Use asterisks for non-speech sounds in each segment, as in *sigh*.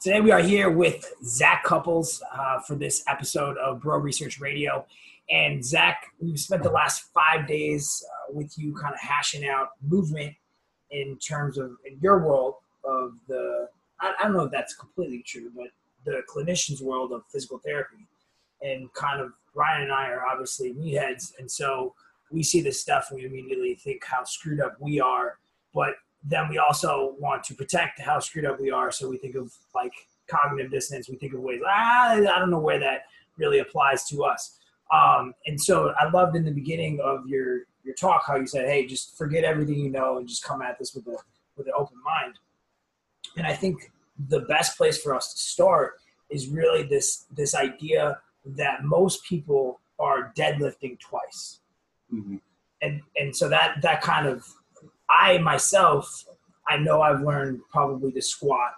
Today we are here with Zach Cupples uh, for this episode of Bro Research Radio. And Zach, we've spent the last five days uh, with you kind of hashing out movement in terms of in your world of the, I, I don't know if that's completely true, but the clinician's world of physical therapy. And kind of Ryan and I are obviously meatheads. And so we see this stuff and we immediately think how screwed up we are. But then we also want to protect how screwed up we are. So we think of like cognitive dissonance. We think of ways, ah, I don't know where that really applies to us. Um, and so I loved in the beginning of your, your talk how you said, hey, just forget everything you know and just come at this with a with an open mind. And I think the best place for us to start is really this this idea that most people are deadlifting twice. Mm-hmm. And and so that that kind of I myself, I know I've learned probably to squat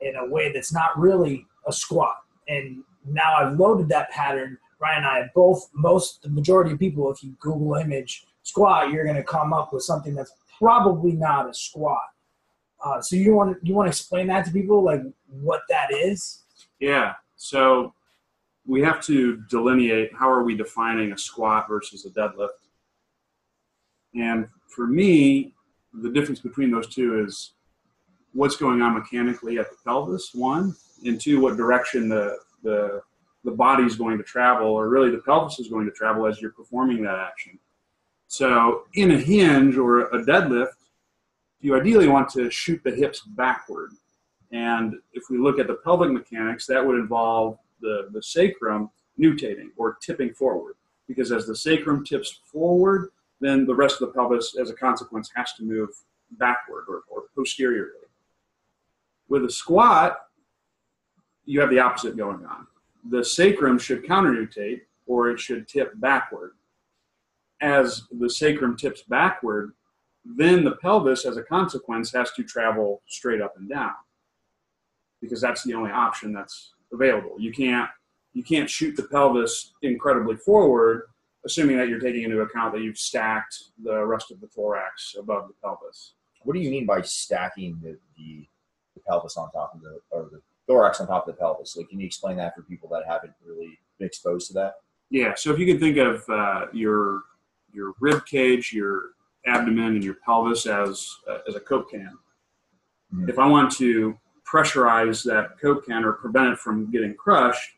in a way that's not really a squat. And now I've loaded that pattern. Ryan and I both, most, the majority of people, if you Google image squat, you're going to come up with something that's probably not a squat. Uh, so you want you want to explain that to people, like what that is? Yeah. So we have to delineate how are we defining a squat versus a deadlift. And for me, the difference between those two is what's going on mechanically at the pelvis, one, and two, what direction the the the body's going to travel, or really the pelvis is going to travel as you're performing that action. So in a hinge or a deadlift, you ideally want to shoot the hips backward. And if we look at the pelvic mechanics, that would involve the, the sacrum nutating or tipping forward. Because as the sacrum tips forward, then the rest of the pelvis, as a consequence, has to move backward or, or posteriorly. With a squat, you have the opposite going on. The sacrum should counternutate or it should tip backward. As the sacrum tips backward, then the pelvis, as a consequence, has to travel straight up and down because that's the only option that's available. You can't you can't shoot the pelvis incredibly forward assuming that you're taking into account that you've stacked the rest of the thorax above the pelvis. What do you mean by stacking the, the, the pelvis on top of the or the thorax on top of the pelvis? Like, can you explain that for people that haven't really been exposed to that? Yeah. So if you can think of uh, your your rib cage, your abdomen, and your pelvis as uh, as a coke can. Mm-hmm. If I want to pressurize that coke can or prevent it from getting crushed,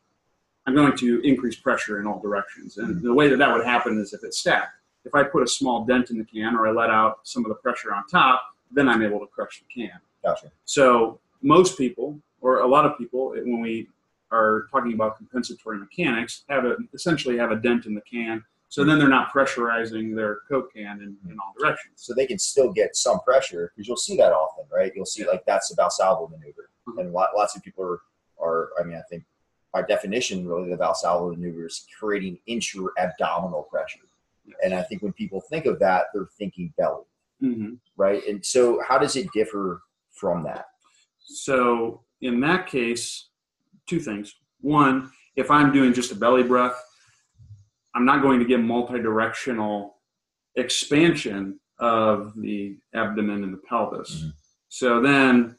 I'm going to increase pressure in all directions. And mm-hmm. the way that that would happen is if it's stacked. If I put a small dent in the can or I let out some of the pressure on top, then I'm able to crush the can. Gotcha. So most people, or a lot of people, when we are talking about compensatory mechanics, have a, essentially have a dent in the can. So then they're not pressurizing their Coke can in, in all directions. So they can still get some pressure because you'll see that often, right? You'll see like that's the Valsalva maneuver, mm-hmm. and lots of people are, are. I mean, I think by definition, really the Valsalva maneuver is creating intra-abdominal pressure. Yes. And I think when people think of that, they're thinking belly, mm-hmm. right? And so, how does it differ from that? So, in that case, two things. One, if I'm doing just a belly breath, I'm not going to get multi-directional expansion of the abdomen and the pelvis. Mm-hmm. So then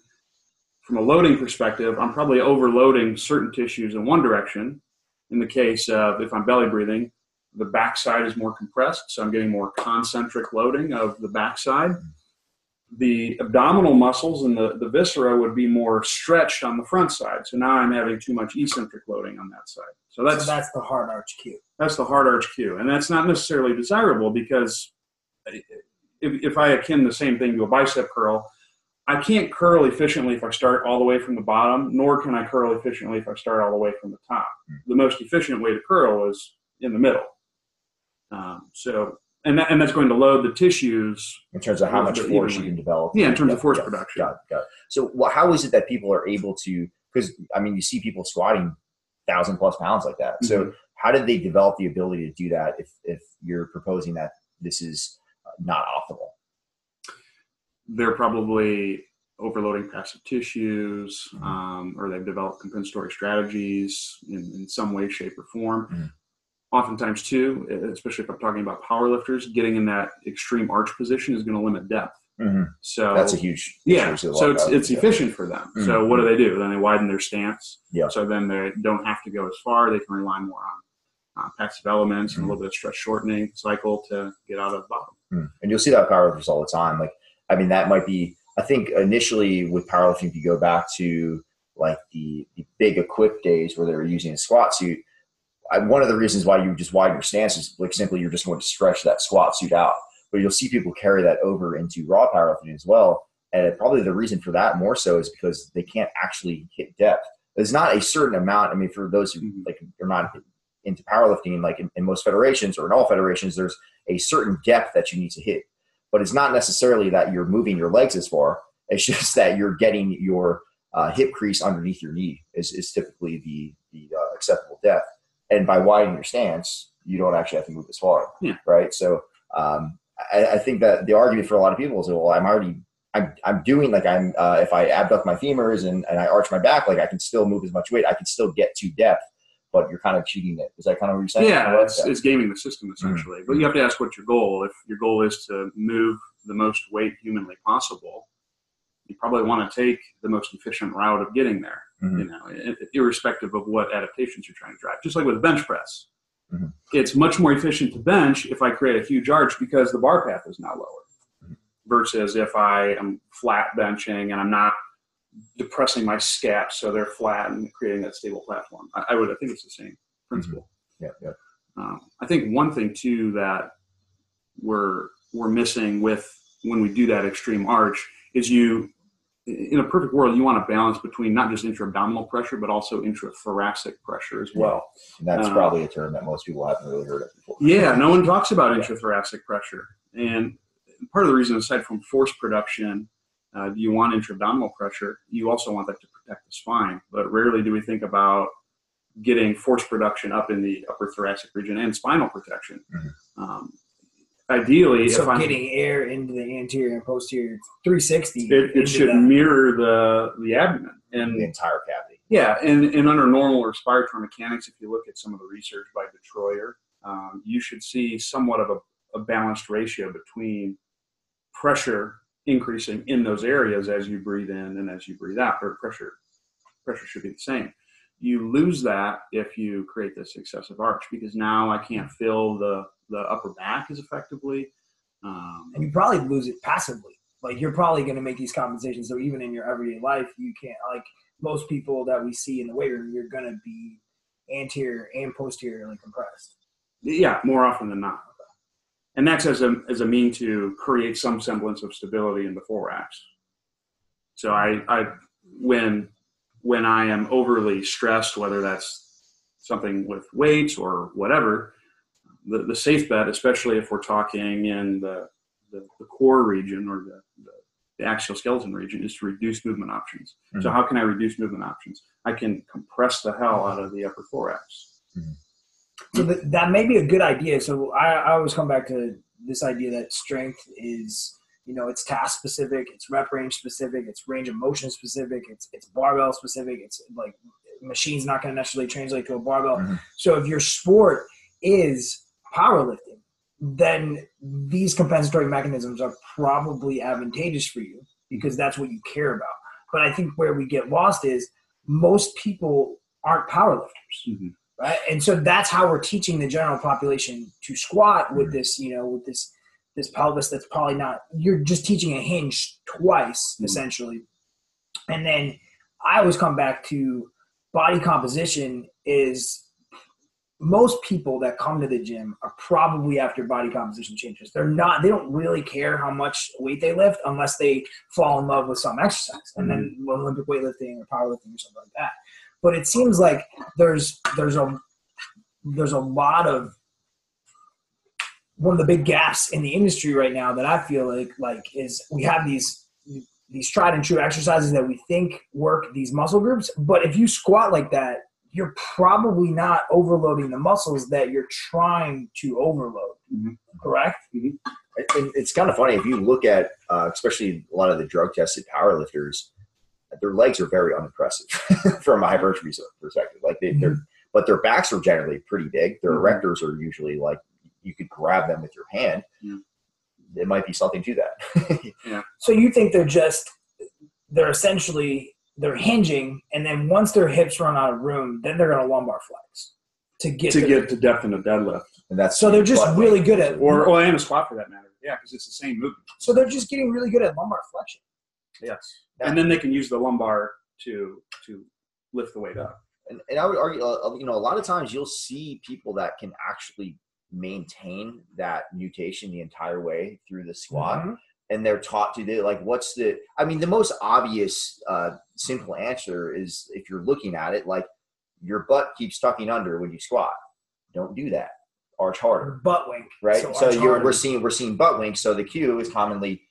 from a loading perspective, I'm probably overloading certain tissues in one direction. In the case of if I'm belly breathing, the backside is more compressed, so I'm getting more concentric loading of the backside. The abdominal muscles and the, the viscera would be more stretched on the front side. So now I'm having too much eccentric loading on that side. So that's, so that's the hard arch cue. That's the hard arch cue. And that's not necessarily desirable because if, if I akin the same thing to a bicep curl, I can't curl efficiently if I start all the way from the bottom, nor can I curl efficiently if I start all the way from the top. Hmm. The most efficient way to curl is in the middle. Um, so, and that, and that's going to load the tissues in terms of how much force you can develop. Yeah, in terms of force production. Got got. So, well, how is it that people are able to? Because I mean, you see people squatting thousand plus pounds like that. Mm-hmm. So, how did they develop the ability to do that? If if you're proposing that this is not optimal they're probably overloading passive tissues, mm-hmm. um, or they've developed compensatory strategies in, in some way, shape, or form. Mm-hmm. Oftentimes, too, especially if I'm talking about power lifters, getting in that extreme arch position is going to limit depth. Mhm. So That's a huge. yeah. issue with a So it's it's efficient for them. So Mhm. what do they do? Then they widen their stance. Yeah. So then they don't have to go as far. They can rely more on uh, passive elements Mm-hmm. and a little bit of stretch shortening cycle to get out of the bottom. Mm. And you'll see that powerlifters all the time. Like, I mean, that might be. I think initially with powerlifting, if you go back to like the, the big equip days where they were using a squat suit, I, one of the reasons why you just widen your stance is like simply you're just going to stretch that squat suit out. But you'll see people carry that over into raw powerlifting as well. And probably the reason for that more so is because they can't actually hit depth. There's not a certain amount. I mean, for those who Mhm. like are not into powerlifting, like in, in most federations or in all federations, there's a certain depth that you need to hit. But it's not necessarily that you're moving your legs as far. It's *laughs* just that you're getting your uh, hip crease underneath your knee is, is typically the, the uh, acceptable depth. And by widening your stance, you don't actually have to move as far. Yeah. Right. So um, I, I think that the argument for a lot of people is, well, I'm already, I'm, I'm doing like I'm, uh, if I abduct my femurs and, and I arch my back, like I can still move as much weight. I can still get to depth, but you're kind of cheating it. Is that kind of what you're saying? Yeah, it's, it's gaming the system essentially. But you have to ask what's your goal. If your goal is to move the most weight humanly possible, you probably want to take the most efficient route of getting there. Mhm. You know, irrespective of what adaptations you're trying to drive. Just like with a bench press, Mhm. it's much more efficient to bench if I create a huge arch because the bar path is now lower, Mhm. versus if I am flat benching and I'm not depressing my scaps so they're flat and creating that stable platform. I, I would, I think it's the same principle. yeah, yeah. Um, I think one thing too that we're we're missing with when we do that extreme arch is you in a perfect world you want to balance between not just intra-abdominal pressure but also intrathoracic pressure as well. And that's Uh, probably a term that most people haven't really heard of before. Yeah, no one *laughs* talks about intrathoracic pressure, and part of the reason, aside from force production, uh, do you want intra-abdominal pressure? You also want that to protect the spine, but rarely do we think about getting force production up in the upper thoracic region and spinal protection. Mhm. Um, ideally, So if I'm, getting air into the anterior and posterior 360. it, it should the- mirror the the abdomen and The entire cavity. Yeah, and, and under normal respiratory mechanics, if you look at some of the research by De Troyer, um, you should see somewhat of a, a balanced ratio between pressure increasing in those areas as you breathe in and as you breathe out, or pressure pressure should be the same. You lose that if you create this excessive arch because now I can't feel the the upper back as effectively. Um, and you probably lose it passively. Like you're probably going to make these compensations. So even in your everyday life, you can't like most people that we see in the weight room. You're going to be anterior and posteriorly compressed. Yeah, more often than not. And that's as a, as a mean to create some semblance of stability in the thorax. So I, I when when I am overly stressed, whether that's something with weights or whatever, the, the safe bet, especially if we're talking in the, the, the core region or the, the, the axial skeleton region, is to reduce movement options. So Mhm. how can I reduce movement options? I can compress the hell out of the upper thorax. So that, that may be a good idea. So I, I always come back to this idea that strength is, you know, it's task specific, it's rep range specific, it's range of motion specific, it's it's barbell specific. It's like machine's not going to necessarily translate to a barbell. Mhm. So if your sport is powerlifting, then these compensatory mechanisms are probably advantageous for you because that's what you care about. But I think where we get lost is most people aren't powerlifters Mhm. Right? And so that's how we're teaching the general population to squat with Mhm. this, you know, with this this pelvis that's probably not. You're just teaching a hinge twice Mhm. essentially, and then I always come back to body composition is most people that come to the gym are probably after body composition changes. They're not. They don't really care how much weight they lift unless they fall in love with some exercise, and then Olympic weightlifting or powerlifting or something like that. But it seems like there's there's a there's a lot of one of the big gaps in the industry right now that I feel like like is we have these these tried and true exercises that we think work these muscle groups, but if you squat like that, you're probably not overloading the muscles that you're trying to overload. Mhm. Correct? And it's kind of funny if you look at, uh, especially a lot of the drug tested powerlifters, their legs are very unimpressive *laughs* from a hypertrophy perspective. Like they, they're, but their backs are generally pretty big. Their Mhm. erectors are usually like you could grab them with your hand. Yeah. it might be something to that. *laughs* So you think they're just they're essentially they're hinging, and then once their hips run out of room, then they're going to lumbar flex to get to the- get to depth in a deadlift, and that's So they're just really good at- or or and a squat for that matter. Yeah, because it's the same movement. So they're just getting really good at lumbar flexion. Yes, Yeah. and then they can use the lumbar to to lift the weight up. and, and I would argue, uh, you know, a lot of times you'll see people that can actually maintain that nutation the entire way through the squat, Mhm. and they're taught to do like, what's the? I mean, the most obvious, uh, simple answer is if you're looking at it, like your butt keeps tucking under when you squat. Don't do that. Arch harder butt wink. right? So, arch you're, harder. we're seeing we're seeing butt wink. So the cue is commonly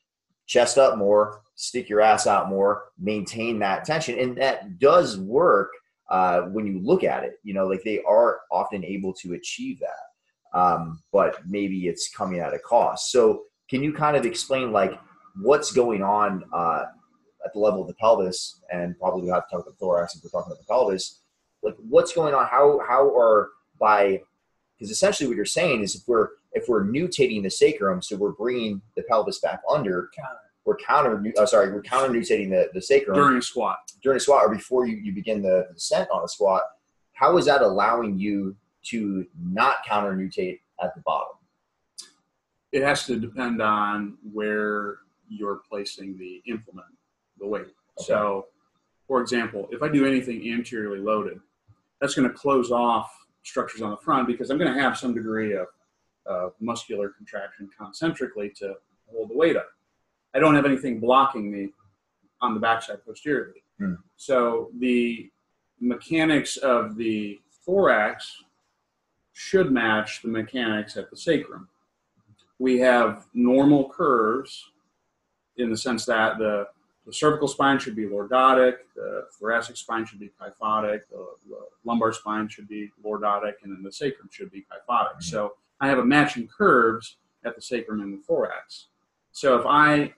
chest up more, stick your ass out more, maintain that tension, and that does work uh, when you look at it. You know, like they are often able to achieve that, um, but maybe it's coming at a cost. So can you kind of explain like what's going on uh, at the level of the pelvis, and probably we have to talk about the thorax if we're talking about the pelvis. Like what's going on? How how are by because essentially what you're saying is if we're if we're nutating the sacrum, so we're bringing the pelvis back under. We're counter uh, sorry we're counter nutating the, the sacrum during, a squat. During a squat or before you, you begin the descent on a squat. How is that allowing you to not counter nutate at the bottom? It has to depend on where you're placing the implement, the weight. So, for example, if I do anything anteriorly loaded, that's going to close off structures on the front because I'm going to have some degree of uh, muscular contraction concentrically to hold the weight up. I don't have anything blocking me on the backside posteriorly. Hmm. So the mechanics of the thorax should match the mechanics at the sacrum. We have normal curves in the sense that the, the cervical spine should be lordotic, the thoracic spine should be kyphotic, the, the lumbar spine should be lordotic, and then the sacrum should be kyphotic. So I have a matching curves at the sacrum and the thorax. So if I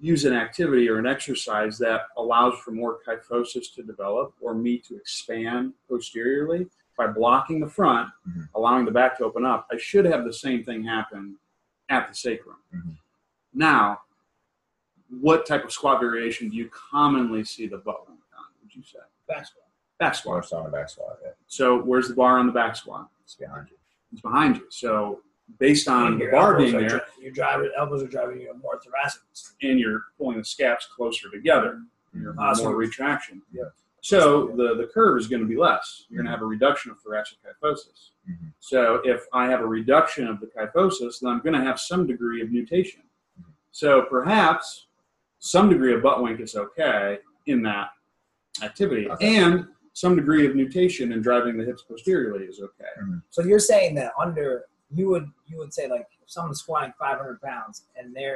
use an activity or an exercise that allows for more kyphosis to develop or me to expand posteriorly by blocking the front, Mhm. allowing the back to open up, I should have the same thing happen at the sacrum. Mhm. Now, what type of squat variation do you commonly see the butt wink on? Would you say Back squat. back Or squat? on the back squat, yeah, So where's the bar on the back squat? it's behind you. It's behind you. So based on the your bar elbows being are there, dri- your driver elbows are driving you more thoracic. and you're pulling the scaps closer together, you're so- more retraction. Yeah. So the, the curve is going to be less. You're going to have a reduction of thoracic kyphosis. Mhm. So if I have a reduction of the kyphosis, then I'm going to have some degree of nutation. Mhm. So perhaps some degree of butt wink is okay in that activity, Okay. and some degree of nutation in driving the hips posteriorly is okay. So you're saying that under you would you would say like if someone's squatting 500 pounds and they're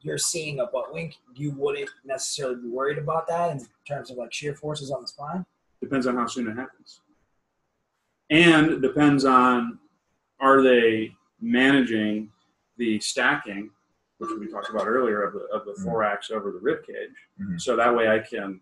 you're seeing a butt wink, you wouldn't necessarily be worried about that in terms of like shear forces on the spine. Depends on how soon it happens. And depends on are they managing the stacking, which we talked about earlier, of the, of the Mhm. thorax over the rib cage. Mhm. So that way I can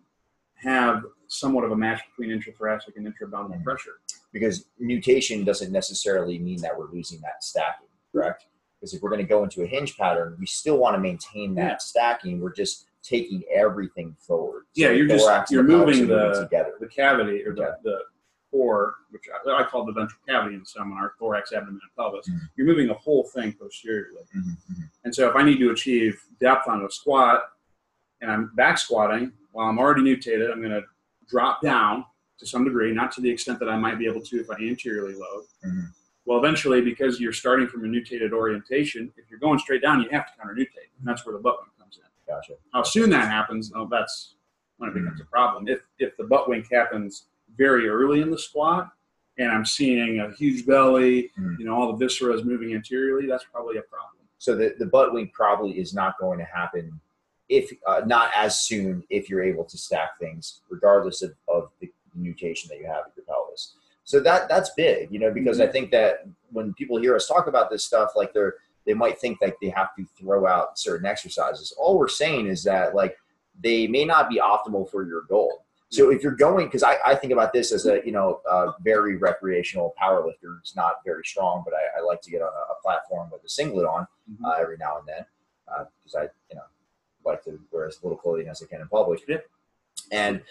have somewhat of a match between intrathoracic and intra-abdominal Mhm. pressure. Because nutation doesn't necessarily mean that we're losing that stacking, correct? Because if we're going to go into a hinge pattern, we still want to maintain that stacking. We're just taking everything forward. Yeah, you're just- you're moving the- together. The cavity, or the, Yeah. the core, which I, I call the ventral cavity in seminar, thorax, abdomen, and pelvis, Mhm. you're moving the whole thing posteriorly. Mhm, mhm. And so if I need to achieve depth on a squat and I'm back squatting, while I'm already nutated, I'm going to drop down to some degree, not to the extent that I might be able to if I anteriorly load. Mhm. Well, eventually, because you're starting from a nutated orientation, if you're going straight down, you have to counter nutate. And that's where the butt wink comes in. Gotcha. How soon that happens, oh, that's when it becomes a problem. If, if the butt wink happens very early in the squat and I'm seeing a huge belly, Mhm. you know, all the viscera is moving anteriorly, that's probably a problem. So the, the butt wink probably is not going to happen if uh, not as soon if you're able to stack things, regardless of, of the nutation that you have with your pelvis. So that that's big, you know, because I think that when people hear us talk about this stuff, like they're they might think like they have to throw out certain exercises. All we're saying is that like they may not be optimal for your goal. So if you're going, because I, I think about this as a you know a very recreational power lifter. It's not very strong, but I, I like to get on a, a platform with a singlet on Mhm. uh, every now and then because I, you know, like to wear as little clothing as I can in public. And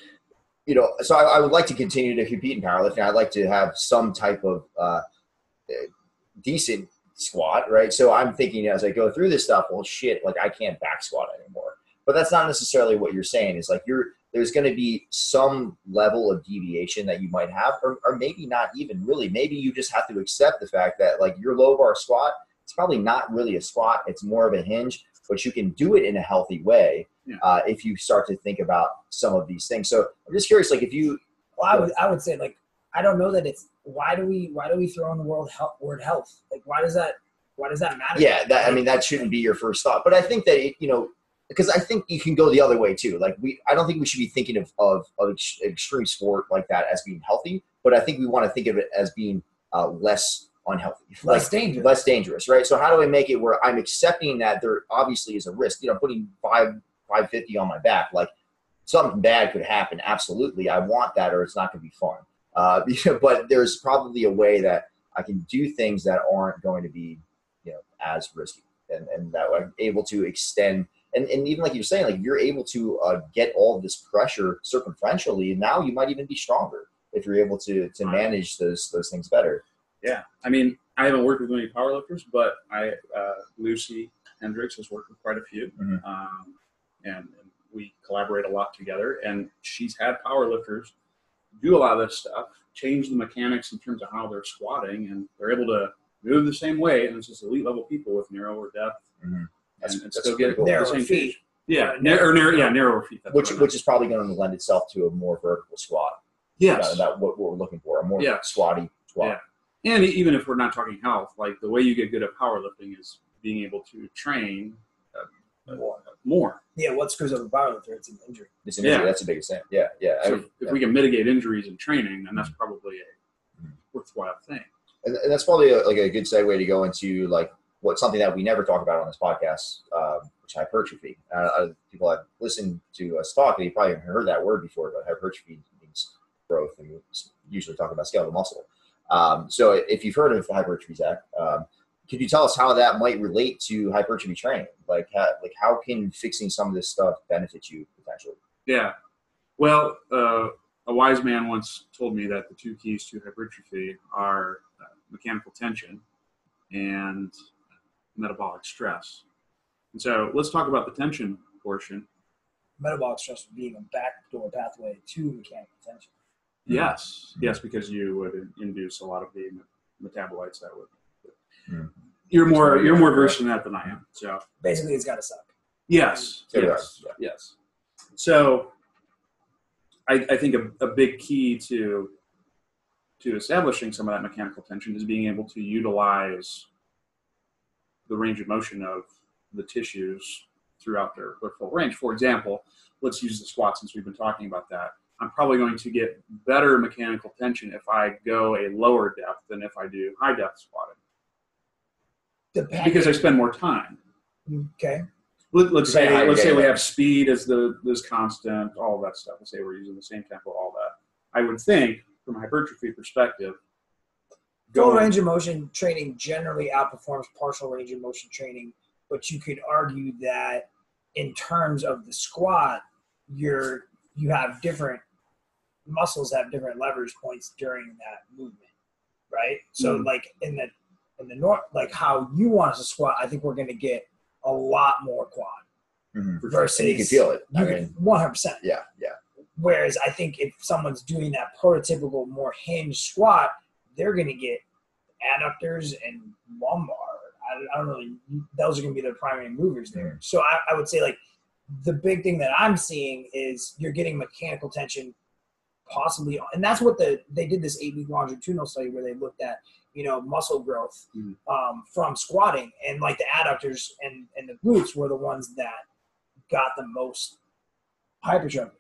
you know, so I, I would like to continue to compete in powerlifting. I'd like to have some type of uh, decent squat, right? So I'm thinking as I go through this stuff, well, shit, like I can't back squat anymore. But that's not necessarily what you're saying. Is like you're there's going to be some level of deviation that you might have, or, or maybe not even really. Maybe you just have to accept the fact that like your low bar squat, it's probably not really a squat. It's more of a hinge, but you can do it in a healthy way Yeah. uh, if you start to think about some of these things. So I'm just curious, like if you Well, I would I would say like I don't know that it's why do we why do we throw in the world health word health like why does that why does that matter? yeah that i mean that shouldn't be your first thought but i think that it, you know because i think you can go the other way too like we i don't think we should be thinking of of, of ex- extreme sport like that as being healthy but i think we want to think of it as being uh, less unhealthy less like, dangerous. less dangerous right so how do i make it where i'm accepting that there obviously is a risk you know putting five 550 on my back like something bad could happen. Absolutely i want that or it's not going to be fun. Uh, *laughs* but there's probably a way that i can do things that aren't going to be you know as risky and, and that I'm able to extend. And, and even like you're saying like you're able to uh, get all this pressure circumferentially and now you might even be stronger if you're able to to manage those those things better. Yeah, I mean, I haven't worked with many powerlifters, but I uh, Lucy Hendricks has worked with quite a few, Mhm. um, and, and we collaborate a lot together. And she's had powerlifters do a lot of this stuff, change the mechanics in terms of how they're squatting, and they're able to move the same way. And it's just elite level people with narrower depth Mhm. That's- and, and that's still get cool. the Narrower same feet. change. Yeah, nar- or narrow, yeah, narrower feet. which which is probably going to lend itself to a more vertical squat meant. yes, That- that what, what we're looking for a more Yeah. squatty squat Yeah. And even if we're not talking health, like the way you get good at powerlifting is being able to train More. more. yeah, what screws up a powerlifter? It's an injury. It's an injury, Yeah. that's the biggest thing yeah yeah I So mean, if yeah. we can mitigate injuries in training, then that's probably a Mhm. worthwhile thing. and, and that's probably a, like a good segue to go into like what something that we never talk about on this podcast, um, which hypertrophy. Uh, uh, people have listened to us talk, they probably haven't heard that word before, but hypertrophy means growth, and we usually talk about skeletal muscle. Um, so if you've heard of hypertrophy, Zach, um, could you tell us how that might relate to hypertrophy training? Like, how, like how can fixing some of this stuff benefit you potentially? Yeah. Well, uh, a wise man once told me that the two keys to hypertrophy are uh, mechanical tension and metabolic stress. And so let's talk about the tension portion. Metabolic stress being a backdoor pathway to mechanical tension. Yes, yes, because you would induce a lot of the metabolites that would. Hmm. You're more you're more versed in that than I am. So Basically, it's got to suck. yes, Yeah, yes, yeah. yes. So I, I think a, a big key to to establishing some of that mechanical tension is being able to utilize the range of motion of the tissues throughout their, their full range. For example, let's use the squat since we've been talking about that. I'm probably going to get better mechanical tension if I go a lower depth than if I do high depth squatting Depending. because I spend more time. okay. Let, let's say Depending let's you're say we have speed as the as constant, all that stuff. Let's say we're using the same tempo, all that. I would think, from a hypertrophy perspective, Full range of motion training generally outperforms partial range of motion training, but you could argue that in terms of the squat, you're you have different muscles have different leverage points during that movement, right? So Mhm. like in the the north, like how you want us to squat, I think we're going to get a lot more quad Mm-hmm. versus And you can feel it. I mean, one hundred percent. yeah, yeah. Whereas I think if someone's doing that prototypical, more hinge squat, they're going to get adductors and lumbar. I, I don't really, those are going to be the primary movers there. So I, I would say, like, the big thing that I'm seeing is you're getting mechanical tension possibly, and that's what the they did this eight week longitudinal study where they looked at, you know, muscle growth Mhm. um, from squatting, and like the adductors and, and the glutes were the ones that got the most hypertrophy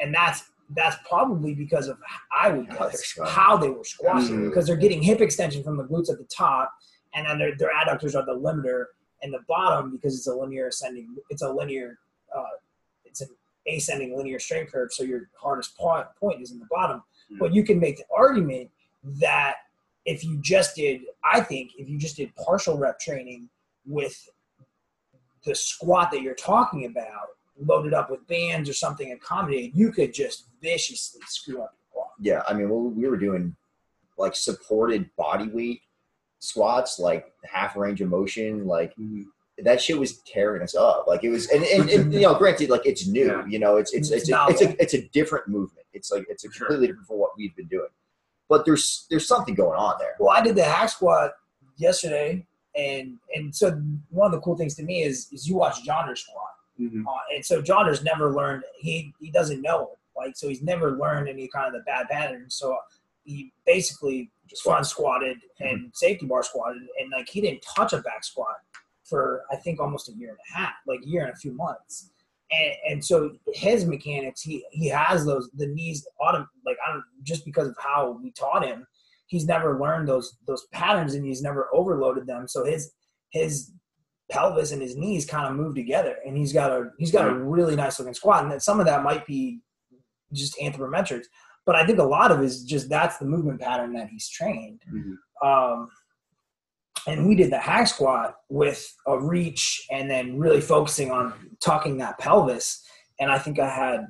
and that's that's probably because of I would guess how they were squatting Absolutely. because they're getting hip extension from the glutes at the top, and then their their adductors are the limiter and the bottom because it's a linear ascending. It's a linear. Uh, it's an ascending linear strength curve, so your hardest point point is in the bottom. Yeah. But you can make the argument that if you just did, I think if you just did partial rep training with the squat that you're talking about, loaded up with bands or something accommodated, you could just viciously screw up your quad. Yeah, I mean, well, we were doing like supported body weight squats, like half range of motion, like Mhm. That shit was tearing us up. Like it was, and, and, and you know, granted, like it's new. Yeah. You know, it's it's It's it's a, it's a it's a different movement. It's like it's a Sure. completely different from what we've been doing. But there's there's something going on there. Well, I did the hack squat yesterday, and and so one of the cool things to me is is you watch Jonder squat, Mhm. uh, and so Jonder's never learned. He he doesn't know like so he's never learned any kind of the bad patterns. So he basically Just front squatted and safety bar squatted, and like he didn't touch a back squat for I think almost a year and a half, like a year and a few months. And, and so his mechanics, he he has those the knees autom like I don't just because of how we taught him, he's never learned those those patterns and he's never overloaded them. So his his pelvis and his knees kind of move together, and he's got a he's got a really nice looking squat. And then some of that might be just anthropometrics, but I think a lot of it is just that's the movement pattern that he's trained. Mhm. Um, and we did the hack squat with a reach and then really focusing on tucking that pelvis. And I think I had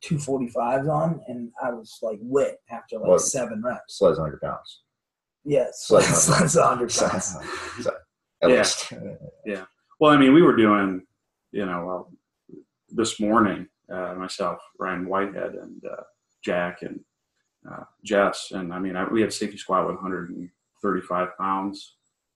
two 45s on and I was like lit after like Whoa. seven reps. Sleds hundred pounds. Yes. Slight That's, hundred. 100 pounds. so- at Yeah. least. Well, I mean, we were doing, you know, well, this morning, uh, myself, Ryan Whitehead, and uh, Jack, and uh, Jess, and I mean, I, we had safety squat with 135 pounds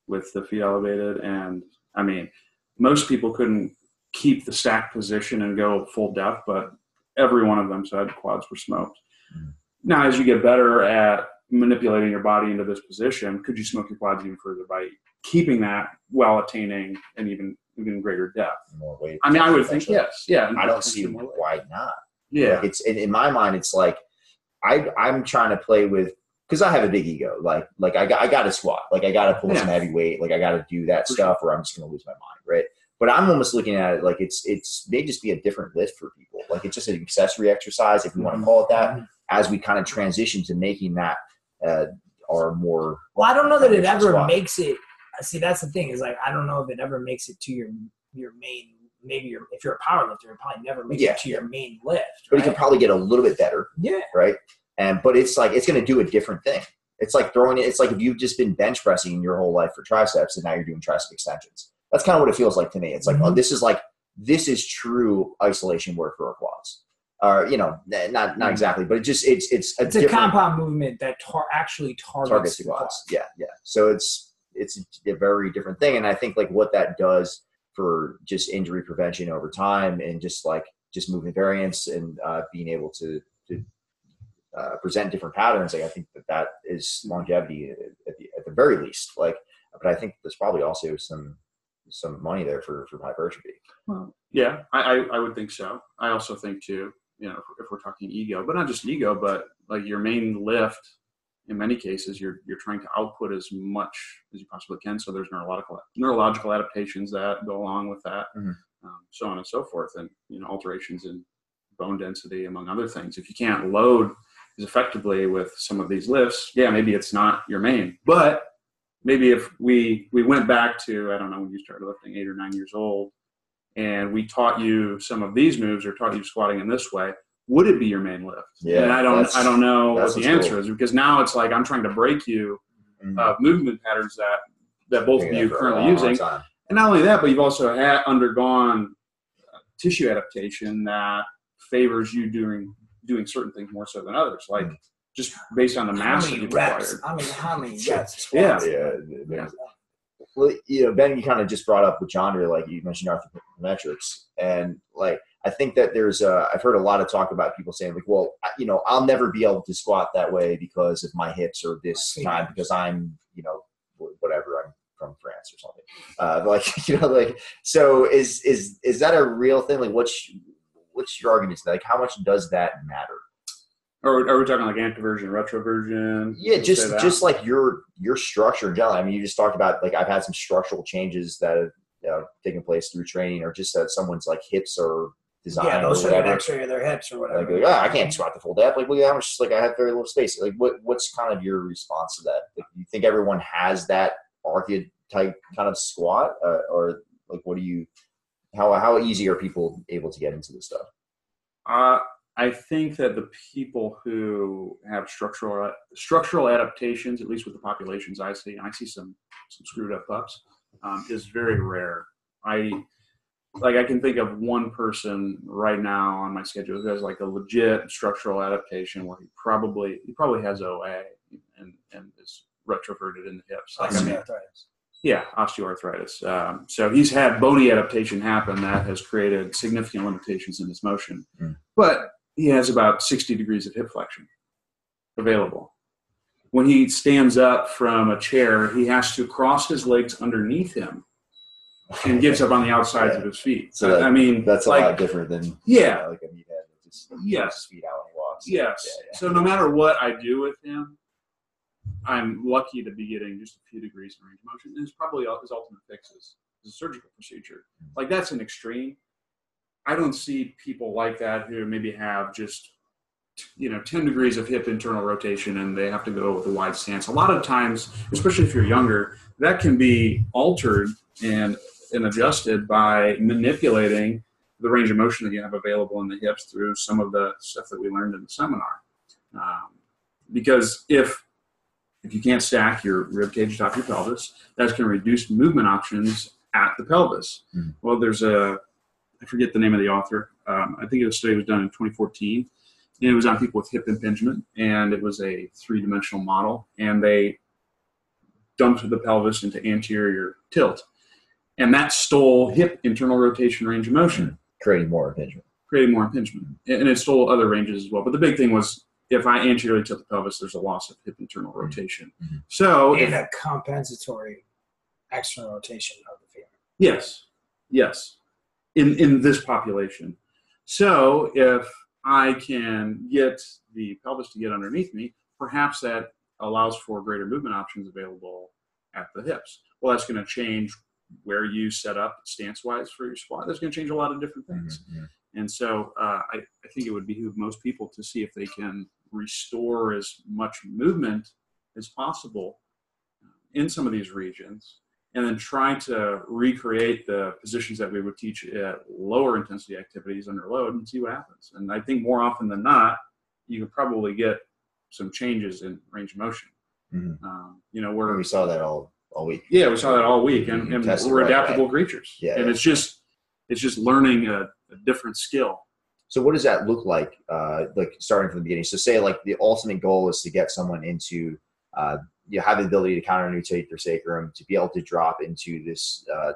with the feet elevated, and I mean, most people couldn't keep the stack position and go full depth, but every one of them said quads were smoked. Mm. Now, as you get better at manipulating your body into this position, could you smoke your quads even further by keeping that while attaining an even even greater depth? More weight. I mean, I would think yes, yeah. I don't see why not. Yeah, Like it's in, in my mind, it's like I I'm trying to play with because I have a big ego. Like like I got I got to squat. Like I got to pull Yeah. some heavy weight. Like I got to do that stuff, or I'm just gonna lose my mind, right? But I'm almost looking at it like it's it's may just be a different lift for people. Like it's just an accessory exercise, if you want to call it that. As we kind of transition to making that uh, our more Well, I don't know that it ever squat. makes it. See, that's the thing is like I don't know if it ever makes it to your your main. Maybe your if you're a power lifter, it probably never makes Yeah, it to your main lift. but you can probably get a little bit better, yeah, right? And but it's like it's going to do a different thing. It's like throwing it. It's like if you've just been bench pressing your whole life for triceps, and now you're doing tricep extensions. That's kind of what it feels like to me. It's like oh, Mhm. this is like this is true isolation work for our quads. Or you know, not not Mhm. exactly, but it just it's it's a it's a compound movement that tar- actually targets, targets the quads. Yeah, yeah. So it's it's a very different thing, and I think like what that does for just injury prevention over time, and just like just movement variance and uh, being able to to uh, present different patterns. Like I think that that is longevity at the, at the very least. Like, but I think there's probably also some some money there for for hypertrophy. Well, yeah, I, I, I would think so. I also think too, you know, if, if we're talking ego, but not just ego, but like your main lift. In many cases, you're you're trying to output as much as you possibly can. So there's neurological neurological adaptations that go along with that, Mhm. um, so on and so forth, and you know alterations in bone density, among other things. If you can't load effectively with some of these lifts, yeah, maybe it's not your main, but maybe if we we went back to I don't know when you started lifting eight or nine years old, and we taught you some of these moves or taught you squatting in this way, would it be your main lift? Yeah, and I don't I don't know what the answer cool. is because now it's like I'm trying to break you Mhm. of movement patterns that that both of you currently long using, time. and not only that, but you've also had undergone uh, tissue adaptation that favors you doing doing certain things more so than others, like Mm. just based on the How mass that many you've reps? acquired. I mean, how many *laughs* reps? Yeah. Yeah, Yeah. Well, you know, Ben, you kind of just brought up with John, like you mentioned arthrometrics, and like I think that there's, uh, I've heard a lot of talk about people saying like, well, I- you know, I'll never be able to squat that way because of my hips or this Yeah. time because I'm, you know, whatever I'm from France or something. Uh, like *laughs* you know, like so is is is that a real thing? Like, what's what's your argument? to that? Like, how much does that matter? Or are we talking like anteversion, retroversion? Yeah, just just like your your structure in general. I mean, you just talked about like I've had some structural changes that have you know, taken place through training, or just that someone's like hips are design yeah, they'll or an whatever. X-ray of their hips or whatever. Like, ah, I can't squat the full depth. Like, look at how much. Like, I have very little space. Like, what what's kind of your response to that? Like, you think everyone has that archetype kind of squat, uh, or like, what do you? How how easy are people able to get into this stuff? Uh, I think that the people who have structural structural adaptations, at least with the populations I see, and I see some some screwed up pups, um, is very rare. I like I can think of one person right now on my schedule who has like a legit structural adaptation where he probably he probably has OA and and is retroverted in the hips. Like, I mean, Osteoarthritis. Yeah, osteoarthritis. Um, so he's had bony adaptation happen that has created significant limitations in his motion. Mm. But he has about 60 degrees of hip flexion available. When he stands up from a chair, he has to cross his legs underneath him and *laughs* gets up on the outsides Yeah. of his feet. So that- I mean, That's a like, lot different than Yeah. uh, like a meathead that just Yes. feet out he walks. Yes. Yeah, yeah. So no matter what I do with him, I'm lucky to be getting just a few degrees in range of motion. And it's probably his ultimate fix is, is a surgical procedure. Like that's an extreme. I don't see people like that who maybe have just you know 10 degrees of hip internal rotation and they have to go with a wide stance. A lot of times, especially if you're younger, that can be altered and and adjusted by manipulating the range of motion that you have available in the hips through some of the stuff that we learned in the seminar. Um, because if if you can't stack your rib cage atop your pelvis, that's going to reduce movement options at the pelvis. Mhm. Well, there's a I forget the name of the author. Um, I think the study was done in 2014, and it was on people with hip impingement, and it was a three-dimensional model, and they dumped the pelvis into anterior tilt, and that stole hip internal rotation range of motion creating more impingement. creating more impingement. And it stole other ranges as well. But the big thing was if I anteriorly tilt the pelvis, there's a loss of hip internal rotation. Mhm. So, And if, a compensatory external rotation of the femur. yes, yes, in, in this population. So, if I can get the pelvis to get underneath me, perhaps that allows for greater movement options available at the hips. Well, that's going to change where you set up stance wise for your squat. That's going to change a lot of different things. Mhm. And so uh, I, I think it would behoove most people to see if they can restore as much movement as possible in some of these regions and then try to recreate the positions that we would teach at lower intensity activities under load and see what happens. And I think more often than not, you can probably get some changes in range of motion. Mhm. Um, you know, where we saw that all all week. yeah, we saw that all week, and, and we're right, adaptable creatures. Yeah, and yeah. it's just it's just learning a, a different skill. So what does that look like? Uh, like starting from the beginning. So say like the ultimate goal is to get someone into uh, you have the ability to counter nutate their sacrum to be able to drop into this uh,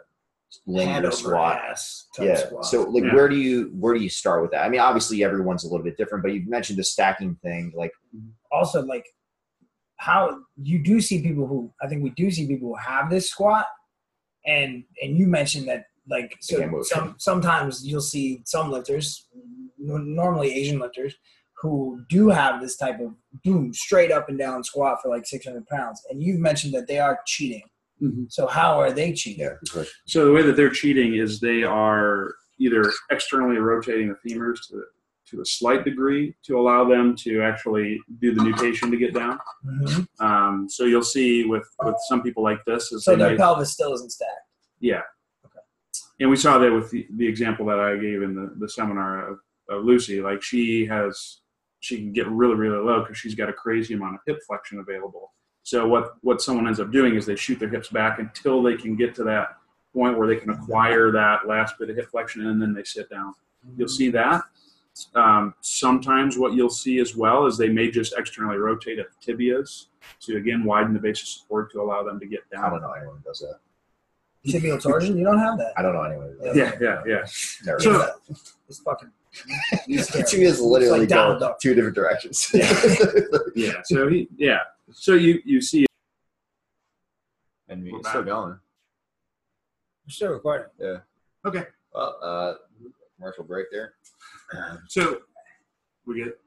Hand linear over squat. ass Yeah. squat. So like Yeah. where do you where do you start with that? I mean, obviously everyone's a little bit different, but you mentioned the stacking thing. Like also like how you do see people who I think we do see people who have this squat, and and you mentioned that like so some sometimes you'll see some lifters, n- normally Asian lifters, who do have this type of boom straight up and down squat for like 600 pounds, and you've mentioned that they are cheating. So how are they cheating? yeah. So the way that they're cheating is they are either externally rotating the femurs to to a slight degree to allow them to actually do the nutation to get down. Mhm. Um, so you'll see with with some people like this is So their may- pelvis still isn't stacked. Yeah. And we saw that with the, the example that I gave in the, the seminar of, of Lucy. Like she has, she can get really, really low because she's got a crazy amount of hip flexion available. So what, what someone ends up doing is they shoot their hips back until they can get to that point where they can acquire that last bit of hip flexion and then they sit down. You'll see that. Um, sometimes what you'll see as well is they may just externally rotate at the tibias to again widen the base of support to allow them to get I down. don't know anyone does that. Tibial torsion, you don't have that. I don't know anyone who does Yeah, yeah, yeah. Never So- heard It's fucking. that. Two is literally It's like down go two different directions. *laughs* yeah. So he, yeah. So you you see, and We're it's still going. We're still recording. Yeah. Okay. Well, uh, commercial break there. So we get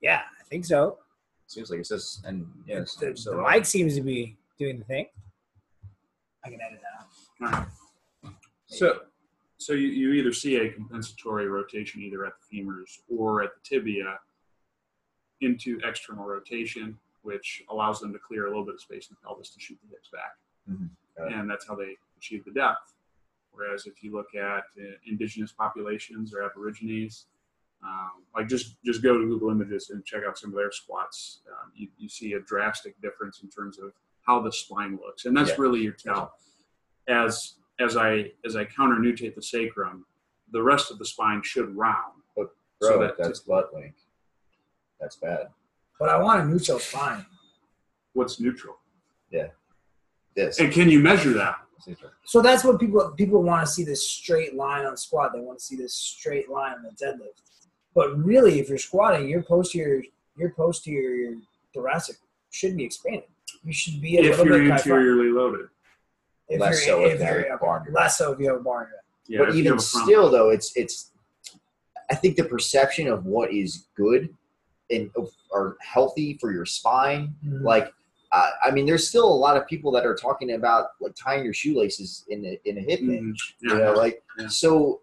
Yeah, I think so. Seems like it says, and yeah. the, so the mic seems to be doing the thing. I can edit that out. so So you, you either see a compensatory rotation either at the femurs or at the tibia into external rotation, which allows them to clear a little bit of space in the pelvis to shoot the hips back. Mhm. And that's how they achieve the depth. Whereas if you look at uh, indigenous populations or aborigines, um, like just just go to Google Images and check out some of their squats. Um, you, you see a drastic difference in terms of how the spine looks, and that's Yeah. really your tell. As as I as I counter nutate the sacrum, the rest of the spine should round. But Bro, So that- that's butt wink. That's bad. But I want a neutral spine. What's neutral? Yeah. This. And can you measure that? So that's what people people want to see this straight line on squat. They want to see this straight line on the deadlift. But really, if you're squatting, your posterior your posterior thoracic should be expanded. You should be a If little you're bit kyphotic. interiorly loaded. If Less so if if you have you're a bar less so if you have a bar in your. Yeah, but if you even have a front- still, though, it's it's. I think the perception of what is good and or healthy for your spine, Mhm. like, uh, I mean, there's still a lot of people that are talking about like tying your shoelaces in a, in a hip hinge. Mhm. You know, like Yeah. so.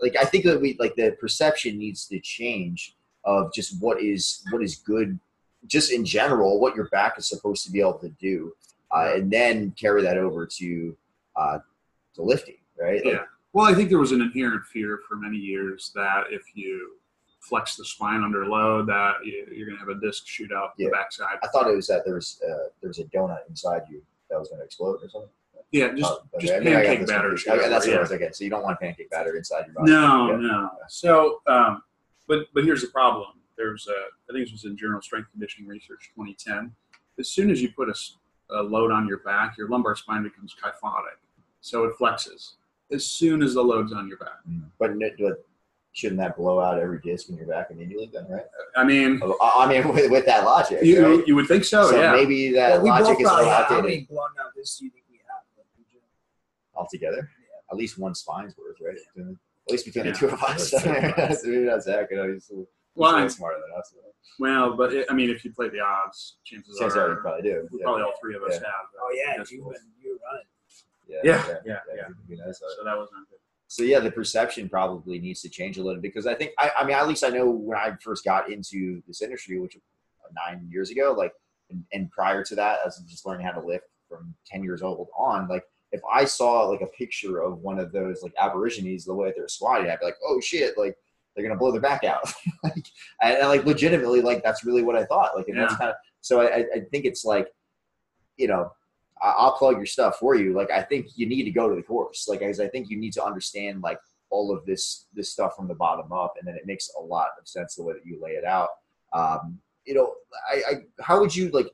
Like I think that we like the perception needs to change of just what is what is good, just in general, what your back is supposed to be able to do, uh, and then carry that over to uh, to lifting, right? Like, Yeah. Well, I think there was an inherent fear for many years that if you flex the spine under load, that you- you're going to have a disc shoot out Yeah. the backside. I thought it was that there was uh, there was a donut inside you that was going to explode or something. Yeah, just Oh, okay. just I got pancake batter. Okay, that's what yeah. I was thinking. So you don't want pancake batter inside your body. No, Yeah. no. So, um, but but here's the problem. There's a, I think this was in Journal of Strength Conditioning Research 2010. As soon as you put a load on your back, your lumbar spine becomes kyphotic, so it flexes. As soon as the load's on your back. Mm. But, but shouldn't that blow out every disc in your back immediately then, right? I mean, I I mean, *laughs* with, with that logic, you right? you would think so, so yeah. maybe that we both logic is a probably little have. How outdated many blown out discs do you think we have? Like, in general? altogether. At least one spine's worth, right? At least between Yeah. the two of us. so *laughs* maybe not Zach. You know, he's, he's well, way I- smarter than us. so. well, but it, I mean, if you play the odds, chances Chances are you probably do. Yeah. probably all three of us Yeah. have. Oh yeah, you been you were running. Yeah, Yeah, yeah, yeah. it'd be. So that was not good. So yeah, the perception probably needs to change a little because I think I, I mean at least I know when I first got into this industry, which was nine years ago, like and, and prior to that, as just learning how to lift from ten years old on, like if I saw like a picture of one of those like aborigines the way they're squatting, I'd be like, oh shit, like they're gonna blow their back out, *laughs* like and, and, like legitimately, like that's really what I thought, like and that's kind of so I, I- think it's like, you know, I'll plug your stuff for you. Like I think you need to go to the course. Like as I think you need to understand like all of this this stuff from the bottom up, and then it makes a lot of sense the way that you lay it out. Um, you know, I, I how would you like?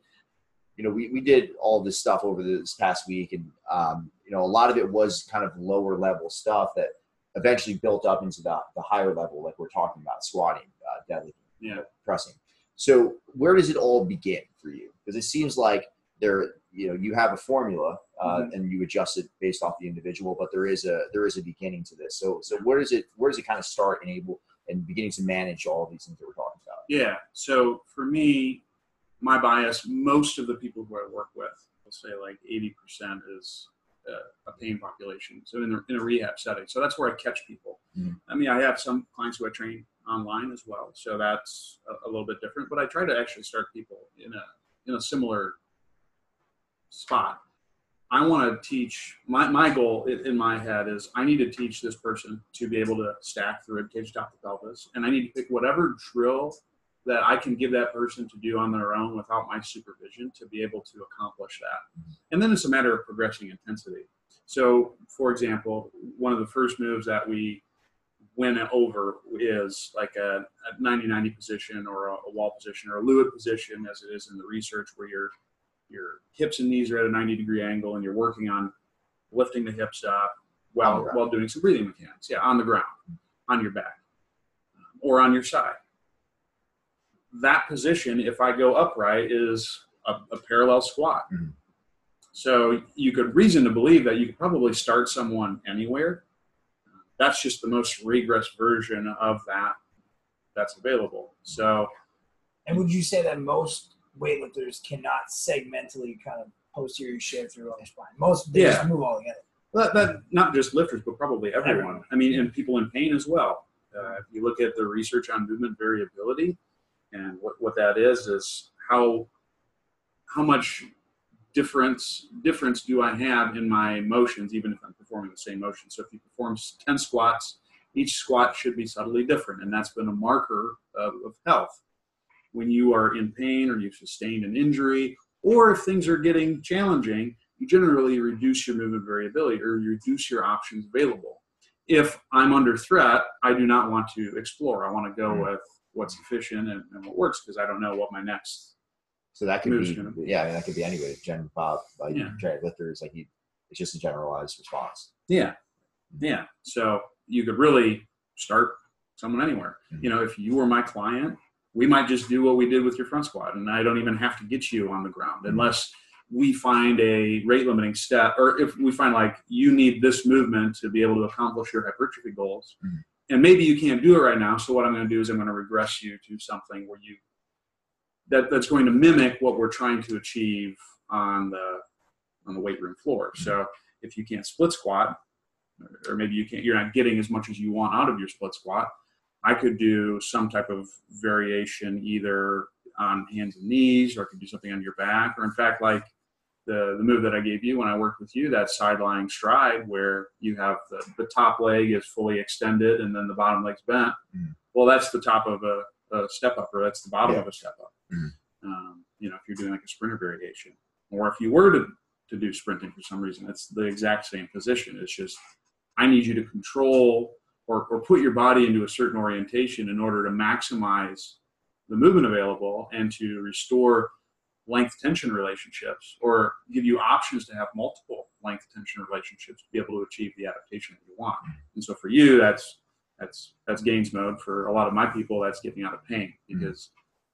You know, we, we did all this stuff over this past week, and um, you know, a lot of it was kind of lower level stuff that eventually built up into the, the higher level, like we're talking about squatting, uh, deadlifting, Yeah. pressing. So where does it all begin for you? Because it seems like there, you know, you have a formula uh, and you adjust it based off the individual, but there is a there is a beginning to this. So so where does it where does it kind of start and able and beginning to manage all these things that we're talking about? Yeah. So for me, my bias, most of the people who I work with, I'll say like 80% is uh, a pain population. So in, a in a rehab setting. So that's where I catch people. Mhm. I mean, I have some clients who I train online as well. So that's a, a little bit different, but I try to actually start people in a, in a similar spot. I want to teach my, my goal in, in my head is I need to teach this person to be able to stack the rib cage top to pelvis, and I need to pick whatever drill that I can give that person to do on their own without my supervision to be able to accomplish that. And then it's a matter of progressing intensity. So, for example, one of the first moves that we went over is like a, a 90-90 position or a, a wall position or a Lewit position, as it is in the research, where your your hips and knees are at a 90 degree angle, and you're working on lifting the hips up while while doing some breathing mechanics. Yeah, on the ground, on your back, or on your side. That position, if I go upright, is a, a parallel squat. Mhm. So you could reason to believe that you could probably start someone anywhere. That's just the most regress version of that that's available. So And would you say that most weightlifters cannot segmentally kind of posterior shift through lower spine? Most they Yeah. just move all together. That, that not just lifters, but probably everyone. I mean, and people in pain as well. Uh, if you look at the research on movement variability, and what, what that is is how how much difference difference do I have in my motions, even if I'm performing the same motion. So if you perform 10 squats, each squat should be subtly different, and that's been a marker of, of health. When you are in pain or you've sustained an injury, or if things are getting challenging, you generally reduce your movement variability or you reduce your options available. If I'm under threat, I do not want to explore. I want to go hmm. with what's efficient and, and what works because I don't know what my next So that could be, gonna- yeah, I mean, that could be anybody. Gen Bob, like Yeah. giant lifters, like he, it's just a generalized response. Yeah. Yeah. So you could really start someone anywhere. Mhm. You know, if you were my client, we might just do what we did with your front squat, and I don't even have to get you on the ground unless we find a rate limiting step, or if we find like you need this movement to be able to accomplish your hypertrophy goals. Mhm. And maybe you can't do it right now. So what I'm going to do is I'm going to regress you to something where you that that's going to mimic what we're trying to achieve on the on the weight room floor. Mm-hmm. So if you can't split squat, or maybe you can't, you're not getting as much as you want out of your split squat. I could do some type of variation either on hands and knees, or I could do something on your back, or in fact, like the the move that I gave you when I worked with you, that side lying stride, where you have the, the top leg is fully extended and then the bottom leg's bent. Mhm. Well, that's the top of a, a step up, or that's the bottom Yeah. of a step up. Mhm. Um, you know, if you're doing like a sprinter variation, or if you were to to do sprinting for some reason, it's the exact same position. It's just I need you to control or, or put your body into a certain orientation in order to maximize the movement available and to restore length tension relationships or give you options to have multiple length tension relationships to be able to achieve the adaptation that you want. And so for you, that's that's that's gains mode. For a lot of my people, that's getting out of pain because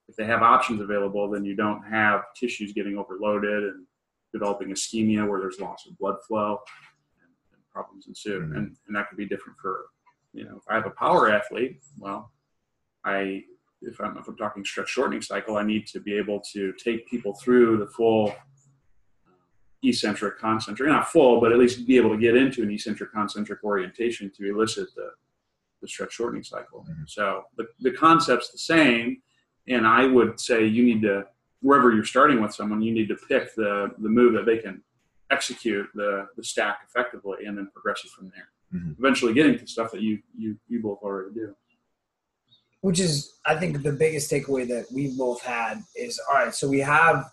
if they have options available, then you don't have tissues getting overloaded and developing ischemia where there's loss of blood flow and, and problems ensue. Mhm. And, and that could be different for, you know, if I have a power athlete, well, I, if I'm, if I'm talking stretch shortening cycle, I need to be able to take people through the full uh, eccentric, concentric, not full, but at least be able to get into an eccentric, concentric orientation to elicit the, the stretch shortening cycle. Mhm. So the, the concept's the same. And I would say you need to, wherever you're starting with someone, you need to pick the, the move that they can execute the, the stack effectively and then progress it from there. Mhm. Eventually getting to stuff that you, you, you both already do. Which is I think the biggest takeaway that we've both had is all right. So we have